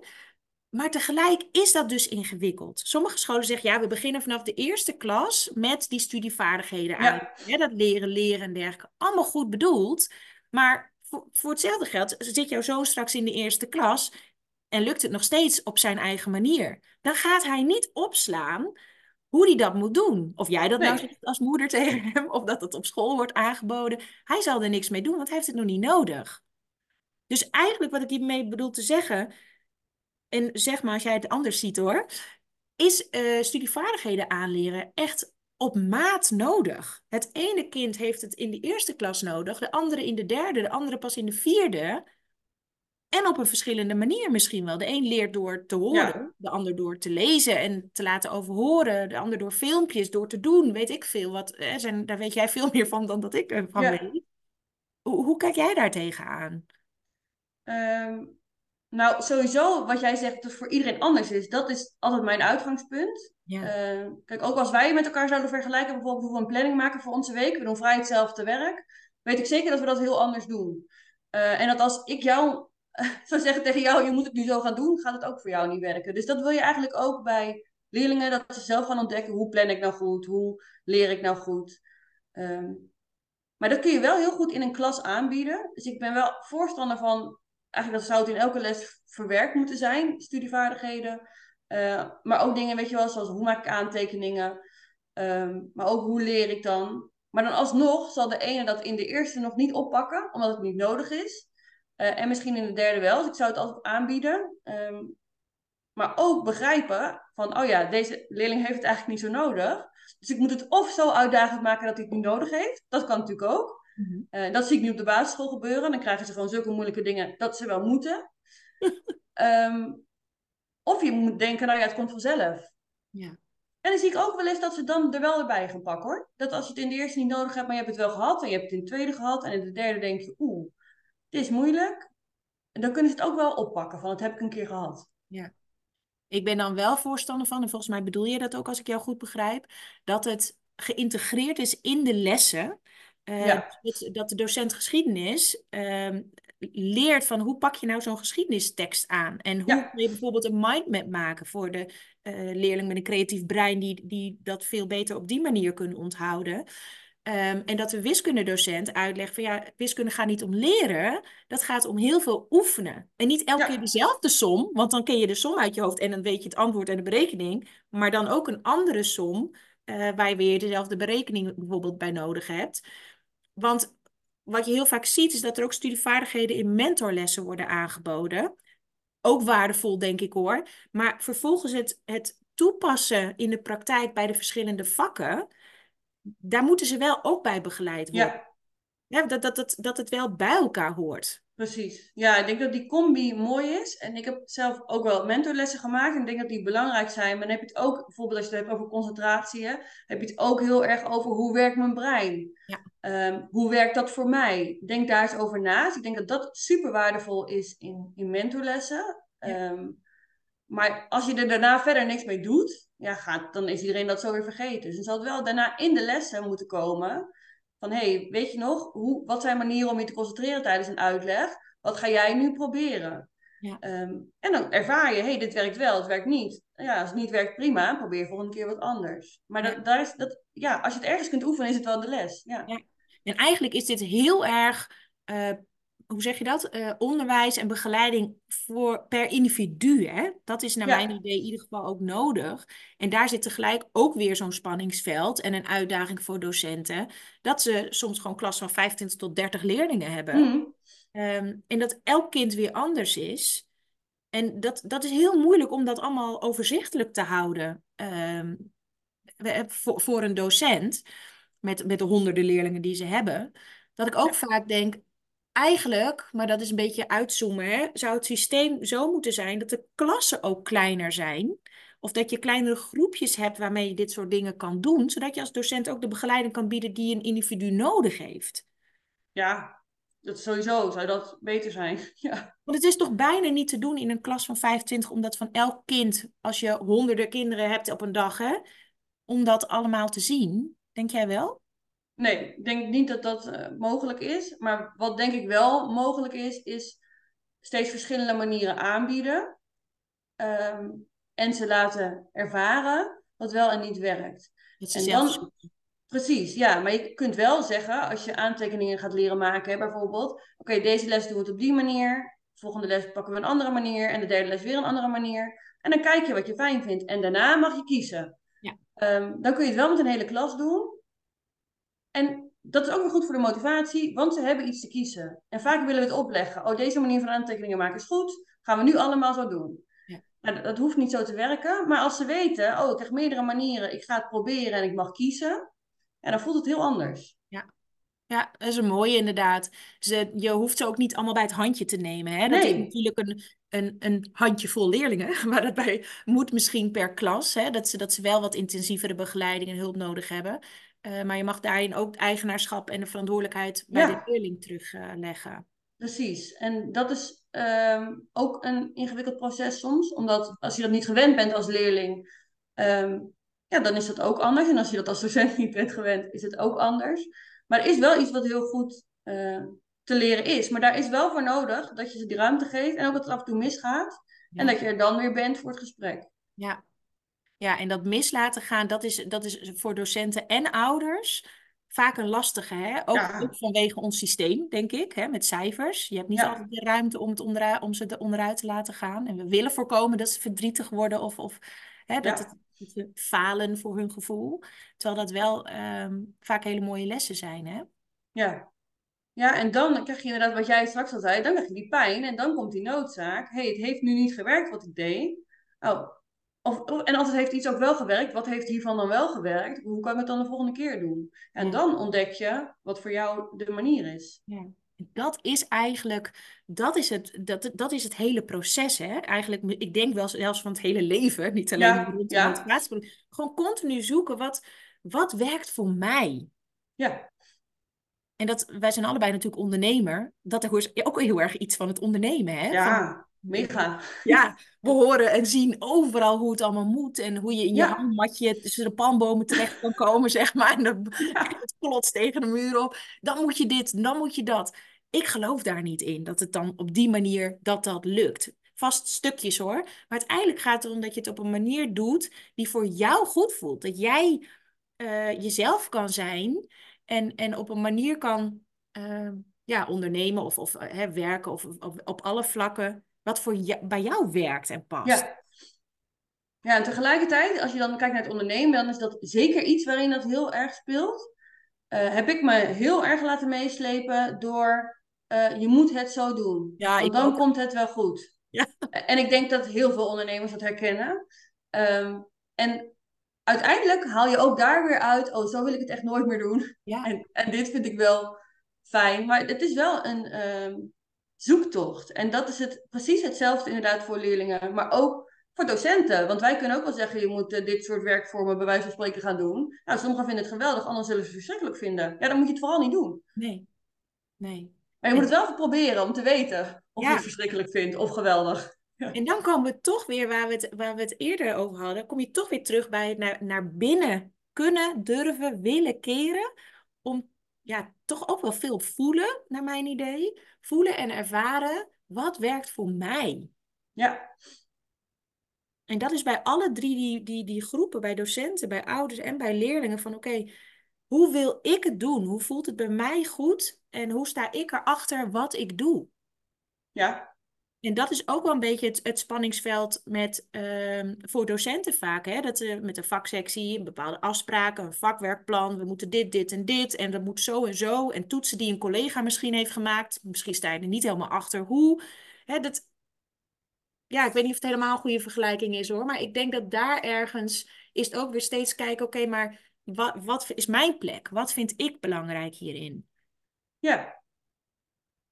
Maar tegelijk is dat dus ingewikkeld. Sommige scholen zeggen, ja, we beginnen vanaf de eerste klas met die studievaardigheden aan. Ja. Dat leren, leren en dergelijke. Allemaal goed bedoeld. Maar voor, voor hetzelfde geld zit jouw zoon straks in de eerste klas en lukt het nog steeds op zijn eigen manier. Dan gaat hij niet opslaan hoe hij dat moet doen. Of jij dat nou zegt als moeder tegen hem, of dat het op school wordt aangeboden. Hij zal er niks mee doen, want hij heeft het nog niet nodig. Dus eigenlijk wat ik hiermee bedoel te zeggen, en zeg maar als jij het anders ziet hoor, is eh, studievaardigheden aanleren echt op maat nodig. Het ene kind heeft het in de eerste klas nodig, de andere in de derde, de andere pas in de vierde. En op een verschillende manier misschien wel. De een leert door te horen, Ja. de ander door te lezen en te laten overhoren, de ander door filmpjes, door te doen, weet ik veel. Wat, eh, zijn, daar weet jij veel [LAUGHS] meer van dan dat ik ervan Ja. weet. Hoe, hoe kijk jij daar tegenaan? Ehm, nou, sowieso wat jij zegt dat het voor iedereen anders is, dat is altijd mijn uitgangspunt. Ja. Ehm, kijk, ook als wij met elkaar zouden vergelijken, bijvoorbeeld hoe we een planning maken voor onze week, we doen vrij hetzelfde werk, weet ik zeker dat we dat heel anders doen. Eh, en dat als ik jou [LAUGHS] zou zeggen tegen jou, je moet het nu zo gaan doen, gaat het ook voor jou niet werken. Dus dat wil je eigenlijk ook bij leerlingen, dat ze zelf gaan ontdekken, hoe plan ik nou goed, hoe leer ik nou goed. Ehm, maar dat kun je wel heel goed in een klas aanbieden. Dus ik ben wel voorstander van, eigenlijk dat zou het in elke les verwerkt moeten zijn, studievaardigheden. Eh, maar ook dingen, weet je wel, zoals hoe maak ik aantekeningen. Ehm, maar ook hoe leer ik dan. Maar dan alsnog zal de ene dat in de eerste nog niet oppakken, omdat het niet nodig is. Eh, en misschien in de derde wel, dus ik zou het altijd aanbieden. Ehm, maar ook begrijpen van, oh ja, deze leerling heeft het eigenlijk niet zo nodig. Dus ik moet het of zo uitdagend maken dat hij het niet nodig heeft. Dat kan natuurlijk ook. Mhm. Eh, dat zie ik nu op de basisschool gebeuren. Dan krijgen ze gewoon zulke moeilijke dingen dat ze wel moeten. [LAUGHS] Ehm, of je moet denken, nou ja, het komt vanzelf. Ja. En dan zie ik ook wel eens dat ze dan er wel erbij gaan pakken hoor. Dat als je het in de eerste niet nodig hebt, maar je hebt het wel gehad. En je hebt het in de tweede gehad. En in de derde denk je, oeh, dit is moeilijk. En dan kunnen ze het ook wel oppakken van, dat heb ik een keer gehad. Ik ben dan wel voorstander van, en volgens mij bedoel je dat ook als ik jou goed begrijp, dat het geïntegreerd is in de lessen. Eh, Ja. dat, dat de docent geschiedenis ehm, leert van hoe pak je nou zo'n geschiedenistekst aan? En hoe Ja. kun je bijvoorbeeld een mindmap maken voor de eh, leerling met een creatief brein die, die dat veel beter op die manier kunnen onthouden. Ehm, en dat de wiskundedocent uitlegt van ja, wiskunde gaat niet om leren, dat gaat om heel veel oefenen. En niet elke Ja. keer dezelfde som, want dan ken je de som uit je hoofd en dan weet je het antwoord en de berekening. Maar dan ook een andere som, eh, waar je weer dezelfde berekening bijvoorbeeld bij nodig hebt. want wat je heel vaak ziet, is dat er ook studievaardigheden in mentorlessen worden aangeboden. Ook waardevol, denk ik hoor. Maar vervolgens het, het toepassen in de praktijk bij de verschillende vakken, daar moeten ze wel ook bij begeleid worden. Ja. ja dat, dat, dat, dat het wel bij elkaar hoort. Precies. Ja, ik denk dat die combi mooi is. En ik heb zelf ook wel mentorlessen gemaakt. En ik denk dat die belangrijk zijn. Maar dan heb je het ook, bijvoorbeeld als je het hebt over concentratie, heb je het ook heel erg over hoe werkt mijn brein? Ja. Ehm, hoe werkt dat voor mij? Denk daar eens over na. Dus ik denk dat dat super waardevol is in, in mentorlessen. Ehm, maar als je er daarna verder niks mee doet, ja, gaat, dan is iedereen dat zo weer vergeten. Dus dan zal het wel daarna in de lessen moeten komen. Van hey, weet je nog, hoe, wat zijn manieren om je te concentreren tijdens een uitleg? Wat ga jij nu proberen? Ja. Ehm, en dan ervaar je, hey, dit werkt wel, het werkt niet. Ja, als het niet werkt, prima, probeer volgende keer wat anders. Maar dat, daar is, dat, ja, als je het ergens kunt oefenen, is het wel de les. Ja. ja. En eigenlijk is dit heel erg uh, hoe zeg je dat? Uh, onderwijs en begeleiding voor, per individu. Hè? Dat is naar mijn idee in ieder geval ook nodig. En daar zit tegelijk ook weer zo'n spanningsveld en een uitdaging voor docenten. Dat ze soms gewoon klas van 25 tot 30 leerlingen hebben. Mm. Um, en dat elk kind weer anders is. En dat, dat is heel moeilijk om dat allemaal overzichtelijk te houden um, voor, voor een docent. Met, met de honderden leerlingen die ze hebben. Dat ik ook vaak denk, eigenlijk, maar dat is een beetje uitzoomen, hè, zou het systeem zo moeten zijn dat de klassen ook kleiner zijn. Of dat je kleinere groepjes hebt waarmee je dit soort dingen kan doen, zodat je als docent ook de begeleiding kan bieden die een individu nodig heeft. Ja, dat sowieso zou dat beter zijn. [LAUGHS] Ja. Want het is toch bijna niet te doen in een klas van 25, omdat van elk kind, als je honderden kinderen hebt op een dag, hè, om dat allemaal te zien. Denk jij wel? Nee, ik denk niet dat dat uh, mogelijk is. Maar wat denk ik wel mogelijk is, is steeds verschillende manieren aanbieden. Um, en ze laten ervaren wat wel en niet werkt. en dan, precies, ja. Maar je kunt wel zeggen, als je aantekeningen gaat leren maken, bijvoorbeeld, oké, deze les doen we het op die manier. Volgende les pakken we een andere manier. En de derde les weer een andere manier. En dan kijk je wat je fijn vindt. En daarna mag je kiezen. Ja. Um, dan kun je het wel met een hele klas doen. En dat is ook weer goed voor de motivatie, want ze hebben iets te kiezen. En vaak willen we het opleggen. Oh, deze manier van aantekeningen maken is goed. Gaan we nu allemaal zo doen. Ja. Nou, dat, hoeft niet zo te werken. Maar als ze weten, oh, ik heb meerdere manieren. Ik ga het proberen en ik mag kiezen. En dan voelt het heel anders. Ja. Ja, dat is een mooie inderdaad. Ze, je hoeft ze ook niet allemaal bij het handje te nemen. Hè? Dat is natuurlijk een, een, een handjevol leerlingen. [LAUGHS] Maar dat bij, moet misschien per klas. Hè? Dat, ze, dat ze wel wat intensievere begeleiding en hulp nodig hebben. Uh, maar je mag daarin ook het eigenaarschap en de verantwoordelijkheid bij de leerling terugleggen. Precies. En dat is um, ook een ingewikkeld proces soms. Omdat als je dat niet gewend bent als leerling, um, ja, dan is dat ook anders. En als je dat als docent niet bent gewend, is het ook anders. Maar er is wel iets wat heel goed uh, te leren is. Maar daar is wel voor nodig dat je ze die ruimte geeft en ook dat het af en toe misgaat. Ja. En dat je er dan weer bent voor het gesprek. Ja, ja, en dat mis laten gaan, dat is, dat is voor docenten en ouders vaak een lastige. Hè? Ook, vanwege ons systeem, denk ik, hè? met cijfers. Je hebt niet altijd de ruimte om, het onderuit, om ze er onderuit te laten gaan. En we willen voorkomen dat ze verdrietig worden of, of hè, dat, het, ze falen voor hun gevoel. Terwijl dat wel um, vaak hele mooie lessen zijn. Hè? Ja. Ja, en dan krijg je inderdaad wat jij straks al zei, dan krijg je die pijn en dan komt die noodzaak. hey, het heeft nu niet gewerkt wat ik deed. Oh, of, en altijd heeft iets ook wel gewerkt. Wat heeft hiervan dan wel gewerkt? Hoe kan ik het dan de volgende keer doen? En dan ontdek je wat voor jou de manier is. Ja. Dat is eigenlijk, dat is het, dat, dat is het hele proces. Hè? Eigenlijk, ik denk wel zelfs van het hele leven, niet alleen ja, de ja. Gewoon continu zoeken, wat, wat werkt voor mij? Ja. En dat, wij zijn allebei natuurlijk ondernemer. Dat is ook heel erg iets van het ondernemen. Hè? Ja. Mega. Ja, we horen en zien overal hoe het allemaal moet. En hoe je in je ja. handmatje tussen de palmbomen terecht kan komen, [LAUGHS] zeg maar. En dan [LAUGHS] het klots tegen de muur op. Dan moet je dit, dan moet je dat. Ik geloof daar niet in, dat het dan op die manier dat dat lukt. Vast stukjes hoor. Maar uiteindelijk gaat het erom dat je het op een manier doet die voor jou goed voelt. Dat jij uh, jezelf kan zijn en, en op een manier kan uh, ja, ondernemen of, of uh, werken of, of, op alle vlakken wat voor bij jou werkt en past. Ja. ja, en tegelijkertijd, als je dan kijkt naar het ondernemen, dan is dat zeker iets waarin dat heel erg speelt. eh, heb ik me heel erg laten meeslepen door eh, je moet het zo doen. Ja, want dan komt het wel goed. Ja. En ik denk dat heel veel ondernemers dat herkennen. Ehm, en uiteindelijk haal je ook daar weer uit, oh, zo wil ik het echt nooit meer doen. Ja. En, en dit vind ik wel fijn. Maar het is wel een ehm, zoektocht. En dat is het, precies hetzelfde inderdaad voor leerlingen, maar ook voor docenten. Want wij kunnen ook wel zeggen, je moet eh, dit soort werkvormen bij wijze van spreken gaan doen. Nou, sommigen vinden het geweldig, anderen zullen het verschrikkelijk vinden. Ja, dan moet je het vooral niet doen. Nee. Nee. Maar je moet het wel proberen om te weten of Ja. je het verschrikkelijk vindt of geweldig. En dan komen we toch weer waar we, het, waar we het eerder over hadden. Kom je toch weer terug bij het naar, naar binnen kunnen, durven, willen keren. Om ja, toch ook wel veel voelen, naar mijn idee. Voelen en ervaren, wat werkt voor mij? Ja, En dat is bij alle drie die, die, die groepen, bij docenten, bij ouders en bij leerlingen, van oké, hoe wil ik het doen? Hoe voelt het bij mij goed? En hoe sta ik erachter wat ik doe? ja, En dat is ook wel een beetje het, het spanningsveld met, ehm, voor docenten vaak. Hè? Dat, eh, met een vaksectie, bepaalde afspraken, een vakwerkplan. We moeten dit, dit en dit. En dat moet zo en zo. En toetsen die een collega misschien heeft gemaakt. Misschien sta je er niet helemaal achter hoe. Hè, dat, ja, ik weet niet of het helemaal een goede vergelijking is hoor. Maar ik denk dat daar ergens is het ook weer steeds kijken. Oké, maar wat, wat is mijn plek? Wat vind ik belangrijk hierin? ja.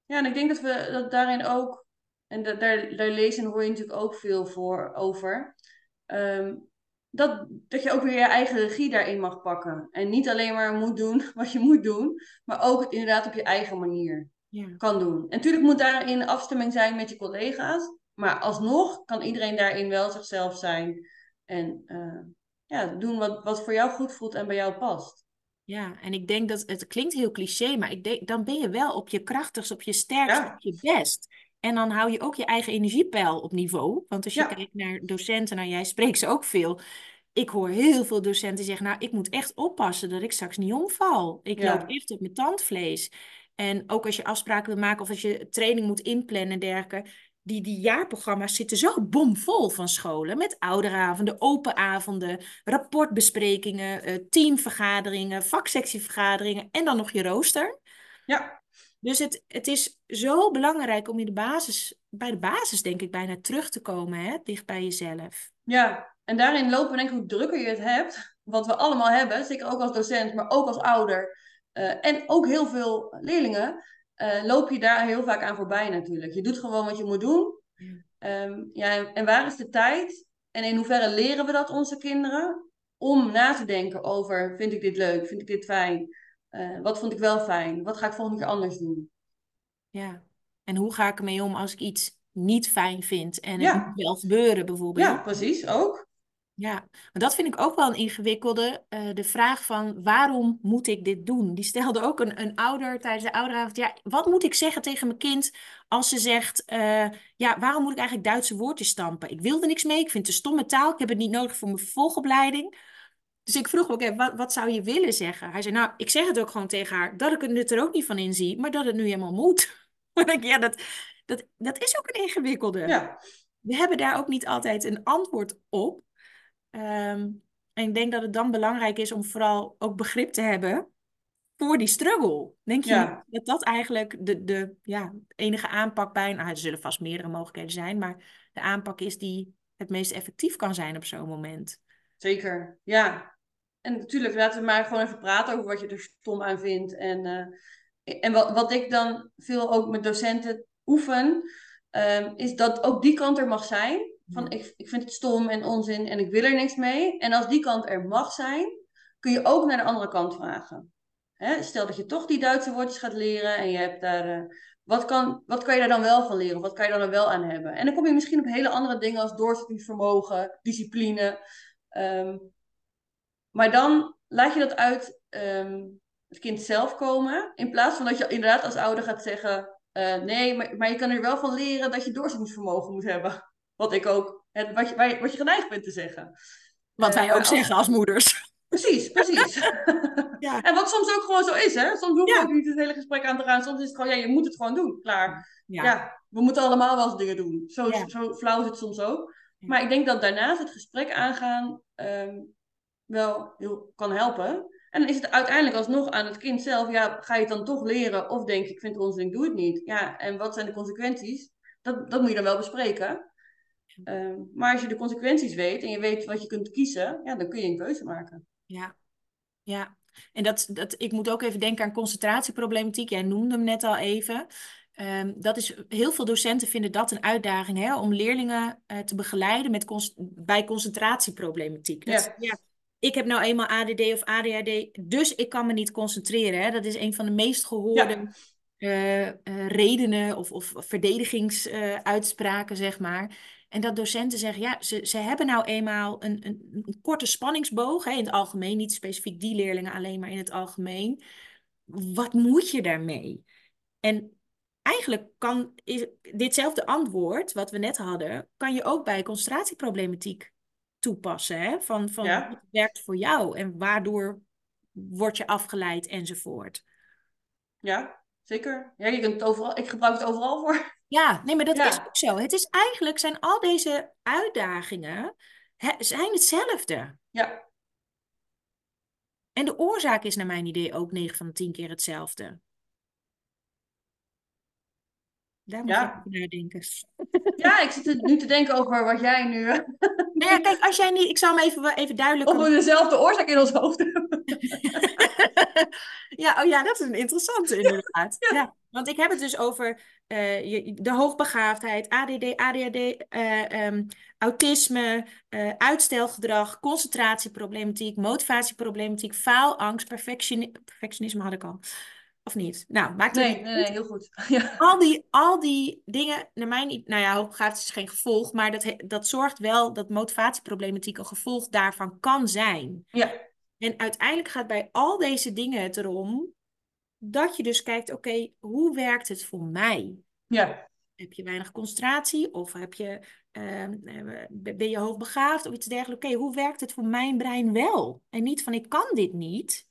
Ja, en ik denk dat we dat daarin ook, en da- daar, daar lezen en hoor je natuurlijk ook veel voor over, ehm, dat, dat je ook weer je eigen regie daarin mag pakken. En niet alleen maar moet doen [LAUGHS] wat je moet doen, maar ook het inderdaad op je eigen manier Ja. kan doen. En natuurlijk moet daarin afstemming zijn met je collega's, maar alsnog kan iedereen daarin wel zichzelf zijn en eh, ja, doen wat, wat voor jou goed voelt en bij jou past. Ja, en ik denk dat het klinkt heel cliché, maar ik denk, dan ben je wel op je krachtigst, op je sterkst, Ja. op je best. En dan hou je ook je eigen energiepeil op niveau. Want als je Ja. kijkt naar docenten, nou jij spreekt ze ook veel. Ik hoor heel veel docenten zeggen, nou ik moet echt oppassen dat ik straks niet omval. Ik Ja. loop echt op mijn tandvlees. En ook als je afspraken wil maken of als je training moet inplannen en dergelijke. Die, die jaarprogramma's zitten zo bomvol van scholen. Met ouderavonden, open avonden, rapportbesprekingen, eh, teamvergaderingen, vaksectievergaderingen en dan nog je rooster. Ja, Dus het, het is zo belangrijk om in de basis, bij de basis denk ik bijna terug te komen, hè, dicht bij jezelf. Ja, en daarin lopen we denk ik hoe drukker je het hebt, wat we allemaal hebben, zeker ook als docent, maar ook als ouder eh, en ook heel veel leerlingen, eh, loop je daar heel vaak aan voorbij natuurlijk. Je doet gewoon wat je moet doen. Ehm, ja, en waar is de tijd? En in hoeverre leren we dat onze kinderen? Om na te denken over, vind ik dit leuk? Vind ik dit fijn? Eh, wat vond ik wel fijn? Wat ga ik volgende keer anders doen? Ja. En hoe ga ik ermee om als ik iets niet fijn vind en het Ja. moet wel gebeuren bijvoorbeeld? Ja, precies, ook. Ja, maar dat vind ik ook wel een ingewikkelde. eh, de vraag van waarom moet ik dit doen? Die stelde ook een, een ouder tijdens de ouderavond. Ja, wat moet ik zeggen tegen mijn kind als ze zegt... eh, ja, waarom moet ik eigenlijk Duitse woordjes stampen? Ik wil er niks mee, ik vind het een stomme taal. Ik heb het niet nodig voor mijn vervolgopleiding. Dus ik vroeg ook, wat, wat zou je willen zeggen? Hij zei, nou, ik zeg het ook gewoon tegen haar... dat ik het er ook niet van inzie, maar dat het nu helemaal moet. [LAUGHS] Ja, dat, dat, dat is ook een ingewikkelde. Ja, We hebben daar ook niet altijd een antwoord op. Ehm, en ik denk dat het dan belangrijk is om vooral ook begrip te hebben voor die struggle. Denk je Ja. dat dat eigenlijk de, de ja, enige aanpak bij... Nou, er zullen vast meerdere mogelijkheden zijn, maar de aanpak is die het meest effectief kan zijn op zo'n moment. Zeker, ja. En natuurlijk, laten we maar gewoon even praten over wat je er stom aan vindt. En, eh, en wat, wat ik dan veel ook met docenten oefen, ehm, is dat ook die kant er mag zijn. Van ik, ik vind het stom en onzin en ik wil er niks mee. En als die kant er mag zijn, kun je ook naar de andere kant vragen. Hè? Stel dat je toch die Duitse woordjes gaat leren en je hebt daar. eh, wat, kan, wat kan je daar dan wel van leren? Wat kan je daar dan wel aan hebben? En dan kom je misschien op hele andere dingen als doorzettingsvermogen, discipline. Ehm, maar dan laat je dat uit ehm, het kind zelf komen. In plaats van dat je inderdaad als ouder gaat zeggen: eh, nee, maar, maar je kan er wel van leren dat je doorzettingsvermogen moet hebben. [LAUGHS] Wat ik ook, het, wat, je, wat je geneigd bent te zeggen. Wat Eh, wij maar ook als- zeggen als moeders. [LAUGHS] Precies, precies. [LAUGHS] Ja. En wat soms ook gewoon zo is, hè? Soms hoef je Ja. ook niet het hele gesprek aan te gaan. Soms is het gewoon, ja, je moet het gewoon doen. Klaar. Ja. Ja, we moeten allemaal wel eens dingen doen. Zo, zo flauw is het soms ook. Maar ik denk dat daarnaast het gesprek aangaan ehm, wel heel kan helpen. En dan is het uiteindelijk alsnog aan het kind zelf, ja, ga je het dan toch leren? Of denk je, ik vind het onzin, ik doe het niet. Ja, en wat zijn de consequenties? Dat, dat moet je dan wel bespreken. Ehm, maar als je de consequenties weet en je weet wat je kunt kiezen, ja, dan kun je een keuze maken. Ja, ja. En dat, dat, ik moet ook even denken aan concentratieproblematiek. Jij noemde hem net al even. Ehm, dat is, heel veel docenten vinden dat een uitdaging hè, om leerlingen uh, te begeleiden met bij concentratieproblematiek. Dat, ja. ja. Ik heb nou eenmaal ADD of ADHD, dus ik kan me niet concentreren. Hè. Dat is een van de meest gehoorde ja. uh, uh, redenen of, of verdedigingsuitspraken, zeg maar. En dat docenten zeggen, ja, ze, ze hebben nou eenmaal een, een, een korte spanningsboog, hè, in het algemeen, niet specifiek die leerlingen alleen, maar in het algemeen. Wat moet je daarmee? En eigenlijk kan is, ditzelfde antwoord, wat we net hadden, kan je ook bij concentratieproblematiek toepassen. Hè? Van, van wat werkt voor jou en waardoor word je afgeleid enzovoort. Ja, zeker. Ja, je kunt het overal, ik gebruik het overal voor. Ja, nee, maar dat is ook zo. Het is eigenlijk, zijn al deze uitdagingen zijn hetzelfde. Ja. En de oorzaak is naar mijn idee ook 9 van de 10 keer hetzelfde. Daar moet ja. je naar denken. [LAUGHS] Ja, ik zit nu te denken over wat jij nu. Nou ja, kijk, als jij niet. Ik zal hem even, even duidelijk. Of we dezelfde oorzaak in ons hoofd hebben. [LAUGHS] ja, oh ja, dat is een interessante inderdaad. ja. Want ik heb het dus over uh, de hoogbegaafdheid, ADD, ADHD, uh, eh, um, autisme, uh, uitstelgedrag, concentratieproblematiek, motivatieproblematiek, faalangst, perfectionisme had ik al. Of niet? Nou, maakt het nee, nee, nee, heel goed. [LAUGHS] Ja. Al, die, al die dingen, naar mij niet, nou ja, hoogbegaafd is geen gevolg, maar dat, dat zorgt wel dat motivatieproblematiek een gevolg daarvan kan zijn. Ja. En uiteindelijk gaat bij al deze dingen het erom dat je dus kijkt, oké, hoe werkt het voor mij? Ja. Heb je weinig concentratie of heb je, uh, ben je hoogbegaafd of iets dergelijks? Oké, hoe werkt het voor mijn brein wel? En niet van ik kan dit niet.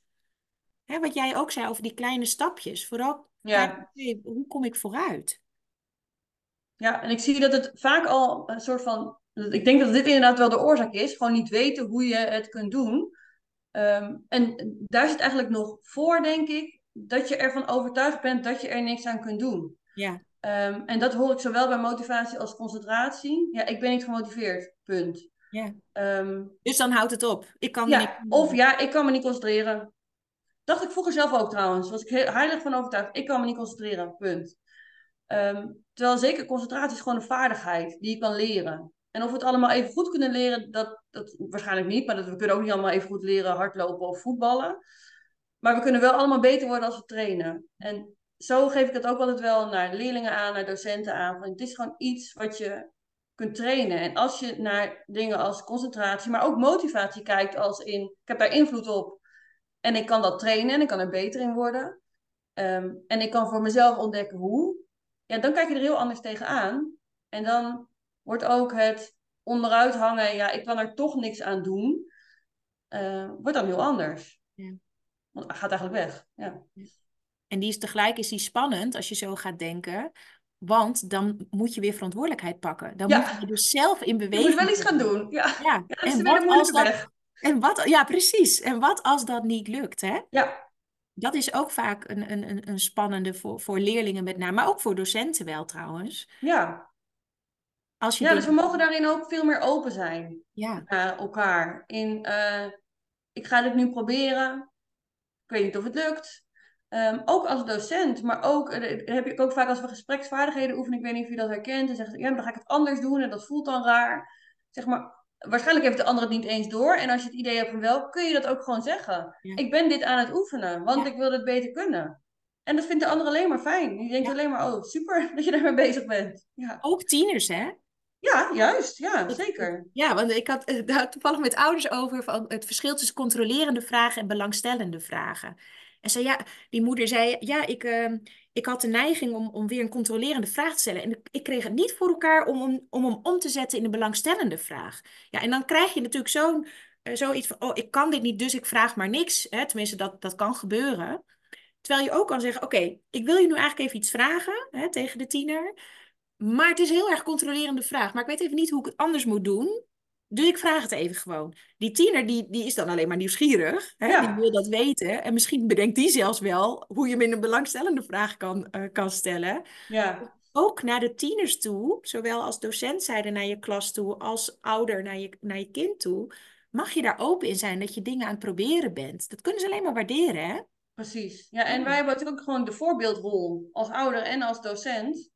Hè, wat jij ook zei over die kleine stapjes. Vooral, ja. hoe kom ik vooruit? Ja, en ik zie dat het vaak al een soort van. Ik denk dat dit inderdaad wel de oorzaak is. Gewoon niet weten hoe je het kunt doen. Um, en daar zit eigenlijk nog voor, denk ik, dat je ervan overtuigd bent dat je er niks aan kunt doen. Ja. Um, en dat hoor ik zowel bij motivatie als concentratie. Ja, ik ben niet gemotiveerd, punt. Ja. Um, dus dan houdt het op. Ik kan ja, niet... Of ja, ik kan me niet concentreren. Dacht ik vroeger zelf ook trouwens. Was ik heilig van overtuigd. Ik kan me niet concentreren, punt. Um, terwijl zeker concentratie is gewoon een vaardigheid die je kan leren. En of we het allemaal even goed kunnen leren, dat, dat waarschijnlijk niet. Maar dat, we kunnen ook niet allemaal even goed leren hardlopen of voetballen. Maar we kunnen wel allemaal beter worden als we trainen. En zo geef ik het ook altijd wel naar leerlingen aan, naar docenten aan. Van, het is gewoon iets wat je kunt trainen. En als je naar dingen als concentratie, maar ook motivatie kijkt als in, ik heb daar invloed op. En ik kan dat trainen en ik kan er beter in worden. Ehm, en ik kan voor mezelf ontdekken hoe. Ja, dan kijk je er heel anders tegenaan. En dan wordt ook het onderuit hangen, ja, ik kan er toch niks aan doen, uh, wordt dan heel anders. Ja. Want het gaat eigenlijk weg. Ja. En die is tegelijk is die spannend als je zo gaat denken. Want dan moet je weer verantwoordelijkheid pakken. Dan moet je dus zelf in beweging. Je moet wel iets gaan doen. Ja, ja. ja en wat als dat, en wat, ja, precies. En wat als dat niet lukt, hè? Ja. Dat is ook vaak een, een, een spannende voor, voor leerlingen met name, maar ook voor docenten wel trouwens. Ja. Als je ja, dus we mogen daarin ook veel meer open zijn ja. naar elkaar. In, uh, ik ga dit nu proberen. Ik weet niet of het lukt. Um, ook als docent, maar ook, uh, heb ik ook vaak als we gespreksvaardigheden oefenen, ik weet niet of je dat herkent, en zegt, ja, dan ga ik het anders doen en dat voelt dan raar. Zeg maar, waarschijnlijk heeft de ander het niet eens door. En als je het idee hebt van wel, kun je dat ook gewoon zeggen. Ik ben dit aan het oefenen, want ik wil het beter kunnen. En dat vindt de ander alleen maar fijn. Die denkt alleen maar, oh, super [LAUGHS] dat je daarmee bezig bent. Ja. Ook tieners, hè? Ja, juist. Ja, zeker. Ja, want ik had het eh, toevallig met ouders over van het verschil tussen controlerende vragen en belangstellende vragen. En zei, ja, die moeder zei, ja, ik, uh, ik had de neiging om, om weer een controlerende vraag te stellen. En ik kreeg het niet voor elkaar om, om, om hem om te zetten in een belangstellende vraag. Ja, en dan krijg je natuurlijk zo'n uh, zoiets van, oh, ik kan dit niet, dus ik vraag maar niks. Hè? Tenminste, dat, dat kan gebeuren. Terwijl je ook kan zeggen, oké, ik wil je nu eigenlijk even iets vragen hè, tegen de tiener. Maar het is een heel erg controlerende vraag. Maar ik weet even niet hoe ik het anders moet doen. Dus ik vraag het even gewoon. Die tiener die, die is dan alleen maar nieuwsgierig. Hè? Ja. Die wil dat weten. En misschien bedenkt die zelfs wel hoe je hem in een belangstellende vraag kan, eh, kan stellen. Ja, Ook naar de tieners toe, zowel als docent zijde naar je klas toe, als ouder naar je, naar je kind toe. Mag je daar open in zijn dat je dingen aan het proberen bent? Dat kunnen ze alleen maar waarderen, hè? precies. Ja, en Ja. wij hebben natuurlijk ook gewoon de voorbeeldrol als ouder en als docent.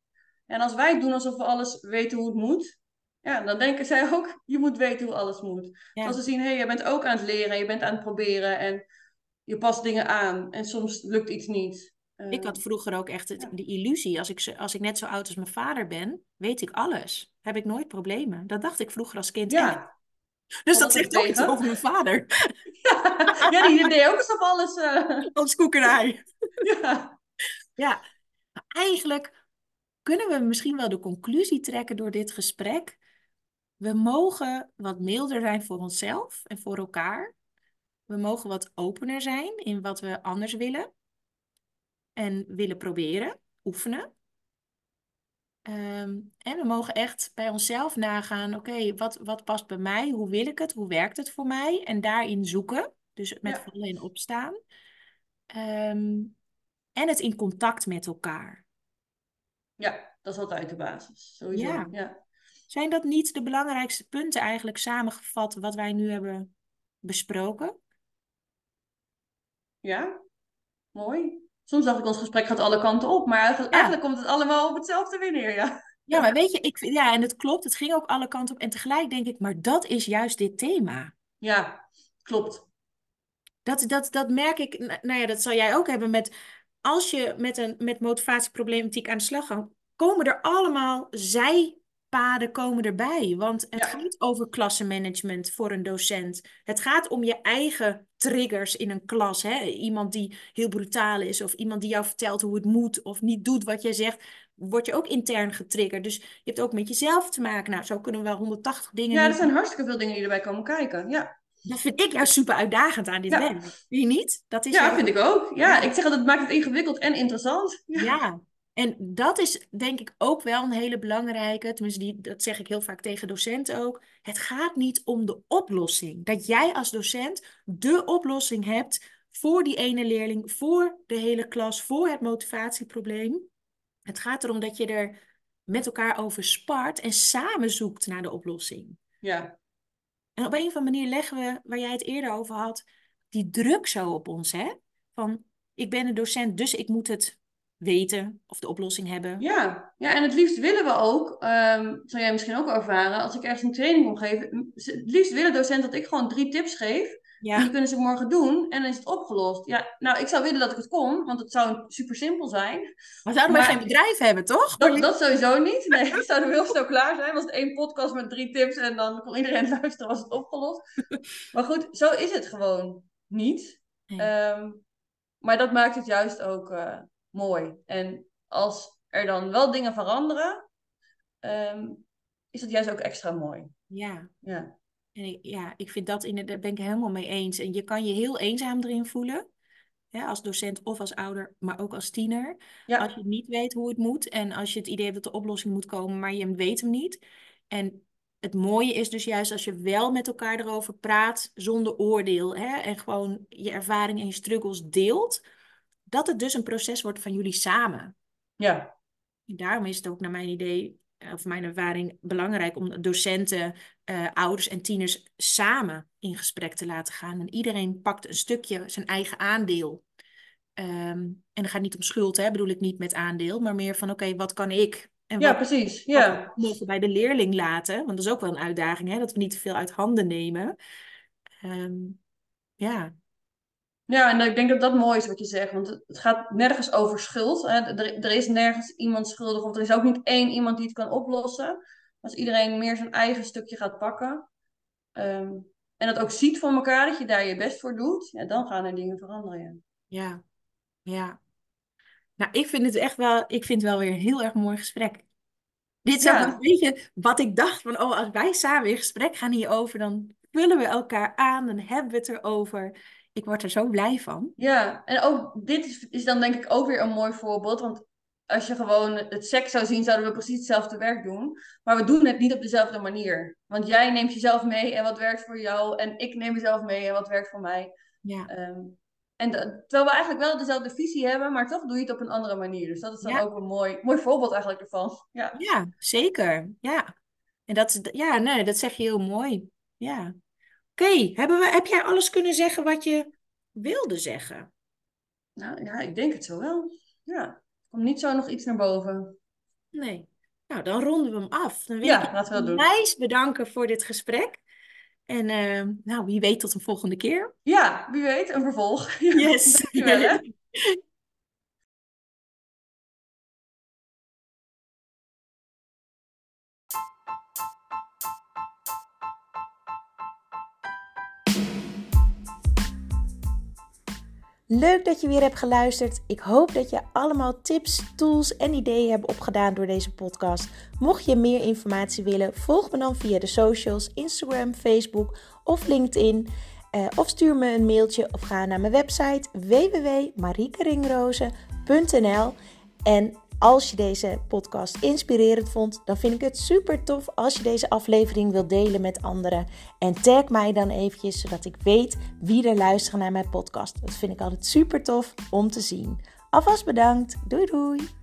En als wij doen alsof we alles weten hoe het moet, ja, dan denken zij ook, je moet weten hoe alles moet. Ja. Als ze zien, hé, hey, je bent ook aan het leren, je bent aan het proberen en je past dingen aan en soms lukt iets niet. Eh, Ik had vroeger ook echt het, Ja. de illusie, als ik, als ik net zo oud als mijn vader ben, weet ik alles. Heb ik nooit problemen. Dat dacht ik vroeger als kind echt. ja. Dus dat dat zegt ook iets over mijn vader. [LAUGHS] [LAUGHS] ja, die deed ook eens op alles. eh, Als koekerij. [LAUGHS] ja. Ja, eigenlijk kunnen we misschien wel de conclusie trekken door dit gesprek. We mogen wat milder zijn voor onszelf en voor elkaar. We mogen wat opener zijn in wat we anders willen. En willen proberen, oefenen. Ehm, en we mogen echt bij onszelf nagaan, oké, wat, wat past bij mij? Hoe wil ik het? Hoe werkt het voor mij? En daarin zoeken. Dus met Ja. vallen en opstaan. Ehm, en het in contact met elkaar. ja, dat is altijd de basis. Sowieso. Ja. Ja. Zijn dat niet de belangrijkste punten eigenlijk samengevat wat wij nu hebben besproken? Ja, mooi. Soms dacht ik, ons gesprek gaat alle kanten op, maar eigenlijk, Ja. eigenlijk komt het allemaal op hetzelfde weer neer, ja. Ja, maar weet je, ik, ja, en het klopt, het ging ook alle kanten op. En tegelijk denk ik, maar dat is juist dit thema. Ja, klopt. Dat, dat, dat merk ik, nou ja, dat zal jij ook hebben met, als je met, een, met motivatieproblematiek aan de slag gaat, komen er allemaal zijpaden komen erbij. Want het Ja. gaat over klassenmanagement voor een docent. Het gaat om je eigen triggers in een klas. Hè? Iemand die heel brutaal is of iemand die jou vertelt hoe het moet of niet doet wat jij zegt, word je ook intern getriggerd. Dus je hebt ook met jezelf te maken. Nou, zo kunnen we wel 180 dingen Ja, er zijn hartstikke veel dingen die erbij komen kijken. Ja, Dat vind ik juist super uitdagend aan dit Ja. werk. Vind je niet? Dat is ja vind ik ook. Ja, Ja. ik zeg dat het maakt het ingewikkeld en interessant. Ja. En dat is denk ik ook wel een hele belangrijke, tenminste die, dat zeg ik heel vaak tegen docenten ook. Het gaat niet om de oplossing. Dat jij als docent de oplossing hebt voor die ene leerling, voor de hele klas, voor het motivatieprobleem. Het gaat erom dat je er met elkaar over spart en samen zoekt naar de oplossing. ja. En op een of andere manier leggen we, waar jij het eerder over had, die druk zo op ons, hè? Van, ik ben een docent, dus ik moet het weten of de oplossing hebben. Ja, ja, en het liefst willen we ook, ehm zou jij misschien ook ervaren, als ik ergens een training kom geven, het liefst willen docenten dat ik gewoon drie tips geef. En die Ja, kunnen ze morgen doen en dan is het opgelost. Ja, nou, ik zou willen dat ik het kon, want het zou super simpel zijn. maar zouden wij geen bedrijf hebben, toch? Dat, dat sowieso niet. Nee, [LAUGHS] ik zou er heel snel klaar zijn. Was het één podcast met drie tips en dan kon iedereen [LAUGHS] luisteren, was het opgelost. Maar goed, zo is het gewoon niet. Nee. Ehm, maar dat maakt het juist ook eh, mooi. En als er dan wel dingen veranderen, ehm, is het juist ook extra mooi. Ja, Ja, en ik, ja, ik vind dat inderdaad, ben ik helemaal mee eens. En je kan je heel eenzaam erin voelen, hè, als docent of als ouder, maar ook als tiener. ja, Als je niet weet hoe het moet en als je het idee hebt dat de oplossing moet komen, maar je weet hem niet. En het mooie is dus juist als je wel met elkaar erover praat, zonder oordeel, hè, en gewoon je ervaring en je struggles deelt, dat het dus een proces wordt van jullie samen. ja, En daarom is het ook naar mijn idee, eh, of mijn ervaring, belangrijk om docenten, eh, ouders en tieners samen in gesprek te laten gaan. En iedereen pakt een stukje zijn eigen aandeel. Ehm, en dan gaat het niet om schuld, hè, bedoel ik niet met aandeel, maar meer van oké, wat kan ik? En ja, wat, precies. Ja. mogen we bij de leerling laten? Want dat is ook wel een uitdaging, hè, dat we niet te veel uit handen nemen. Ehm, ja, Ja, en ik denk dat dat mooi is wat je zegt, want het gaat nergens over schuld. Hè. Er, er is nergens iemand schuldig, of er is ook niet één iemand die het kan oplossen. Als iedereen meer zijn eigen stukje gaat pakken ehm, en dat ook ziet van elkaar, dat je daar je best voor doet, ja, dan gaan er dingen veranderen. Ja. ja, ja. Nou, ik vind het echt wel, ik vind het wel weer een heel erg mooi gesprek. Dit is ook Ja. een beetje wat ik dacht van, oh, als wij samen in gesprek gaan hierover, dan vullen we elkaar aan, dan hebben we het erover. Ik word er zo blij van. Ja, en ook dit is, is dan denk ik ook weer een mooi voorbeeld, want als je gewoon het seks zou zien, zouden we precies hetzelfde werk doen. Maar we doen het niet op dezelfde manier. Want jij neemt jezelf mee en wat werkt voor jou. En ik neem mezelf mee en wat werkt voor mij. Ja. Ehm, en terwijl we eigenlijk wel dezelfde visie hebben, maar toch doe je het op een andere manier. Dus dat is dan ook een mooi, mooi voorbeeld eigenlijk ervan. [LAUGHS] Ja, ja zeker. Ja. En dat, ja, nee, dat zeg je heel mooi. Ja. Oké, hebben we, heb jij alles kunnen zeggen wat je wilde zeggen? Nou ja, ik denk het zo wel. Ja. Komt niet zo nog iets naar boven? Nee. Nou, dan ronden we hem af. Dan wil ja, ik laten we dat doen. Bedanken voor dit gesprek. En uh, nou, wie weet tot een volgende keer. Ja, wie weet, een vervolg. [LAUGHS] Yes. Dankjewel, hè? [LAUGHS] Leuk dat je weer hebt geluisterd. Ik hoop dat je allemaal tips, tools en ideeën hebt opgedaan door deze podcast. Mocht je meer informatie willen, volg me dan via de socials, Instagram, Facebook of LinkedIn. Uh, of stuur me een mailtje of ga naar mijn website www.mariekeringrozen.nl. En als je deze podcast inspirerend vond, dan vind ik het super tof als je deze aflevering wilt delen met anderen. En tag mij dan eventjes, zodat ik weet wie er luisteren naar mijn podcast. Dat vind ik altijd super tof om te zien. Alvast bedankt. Doei doei!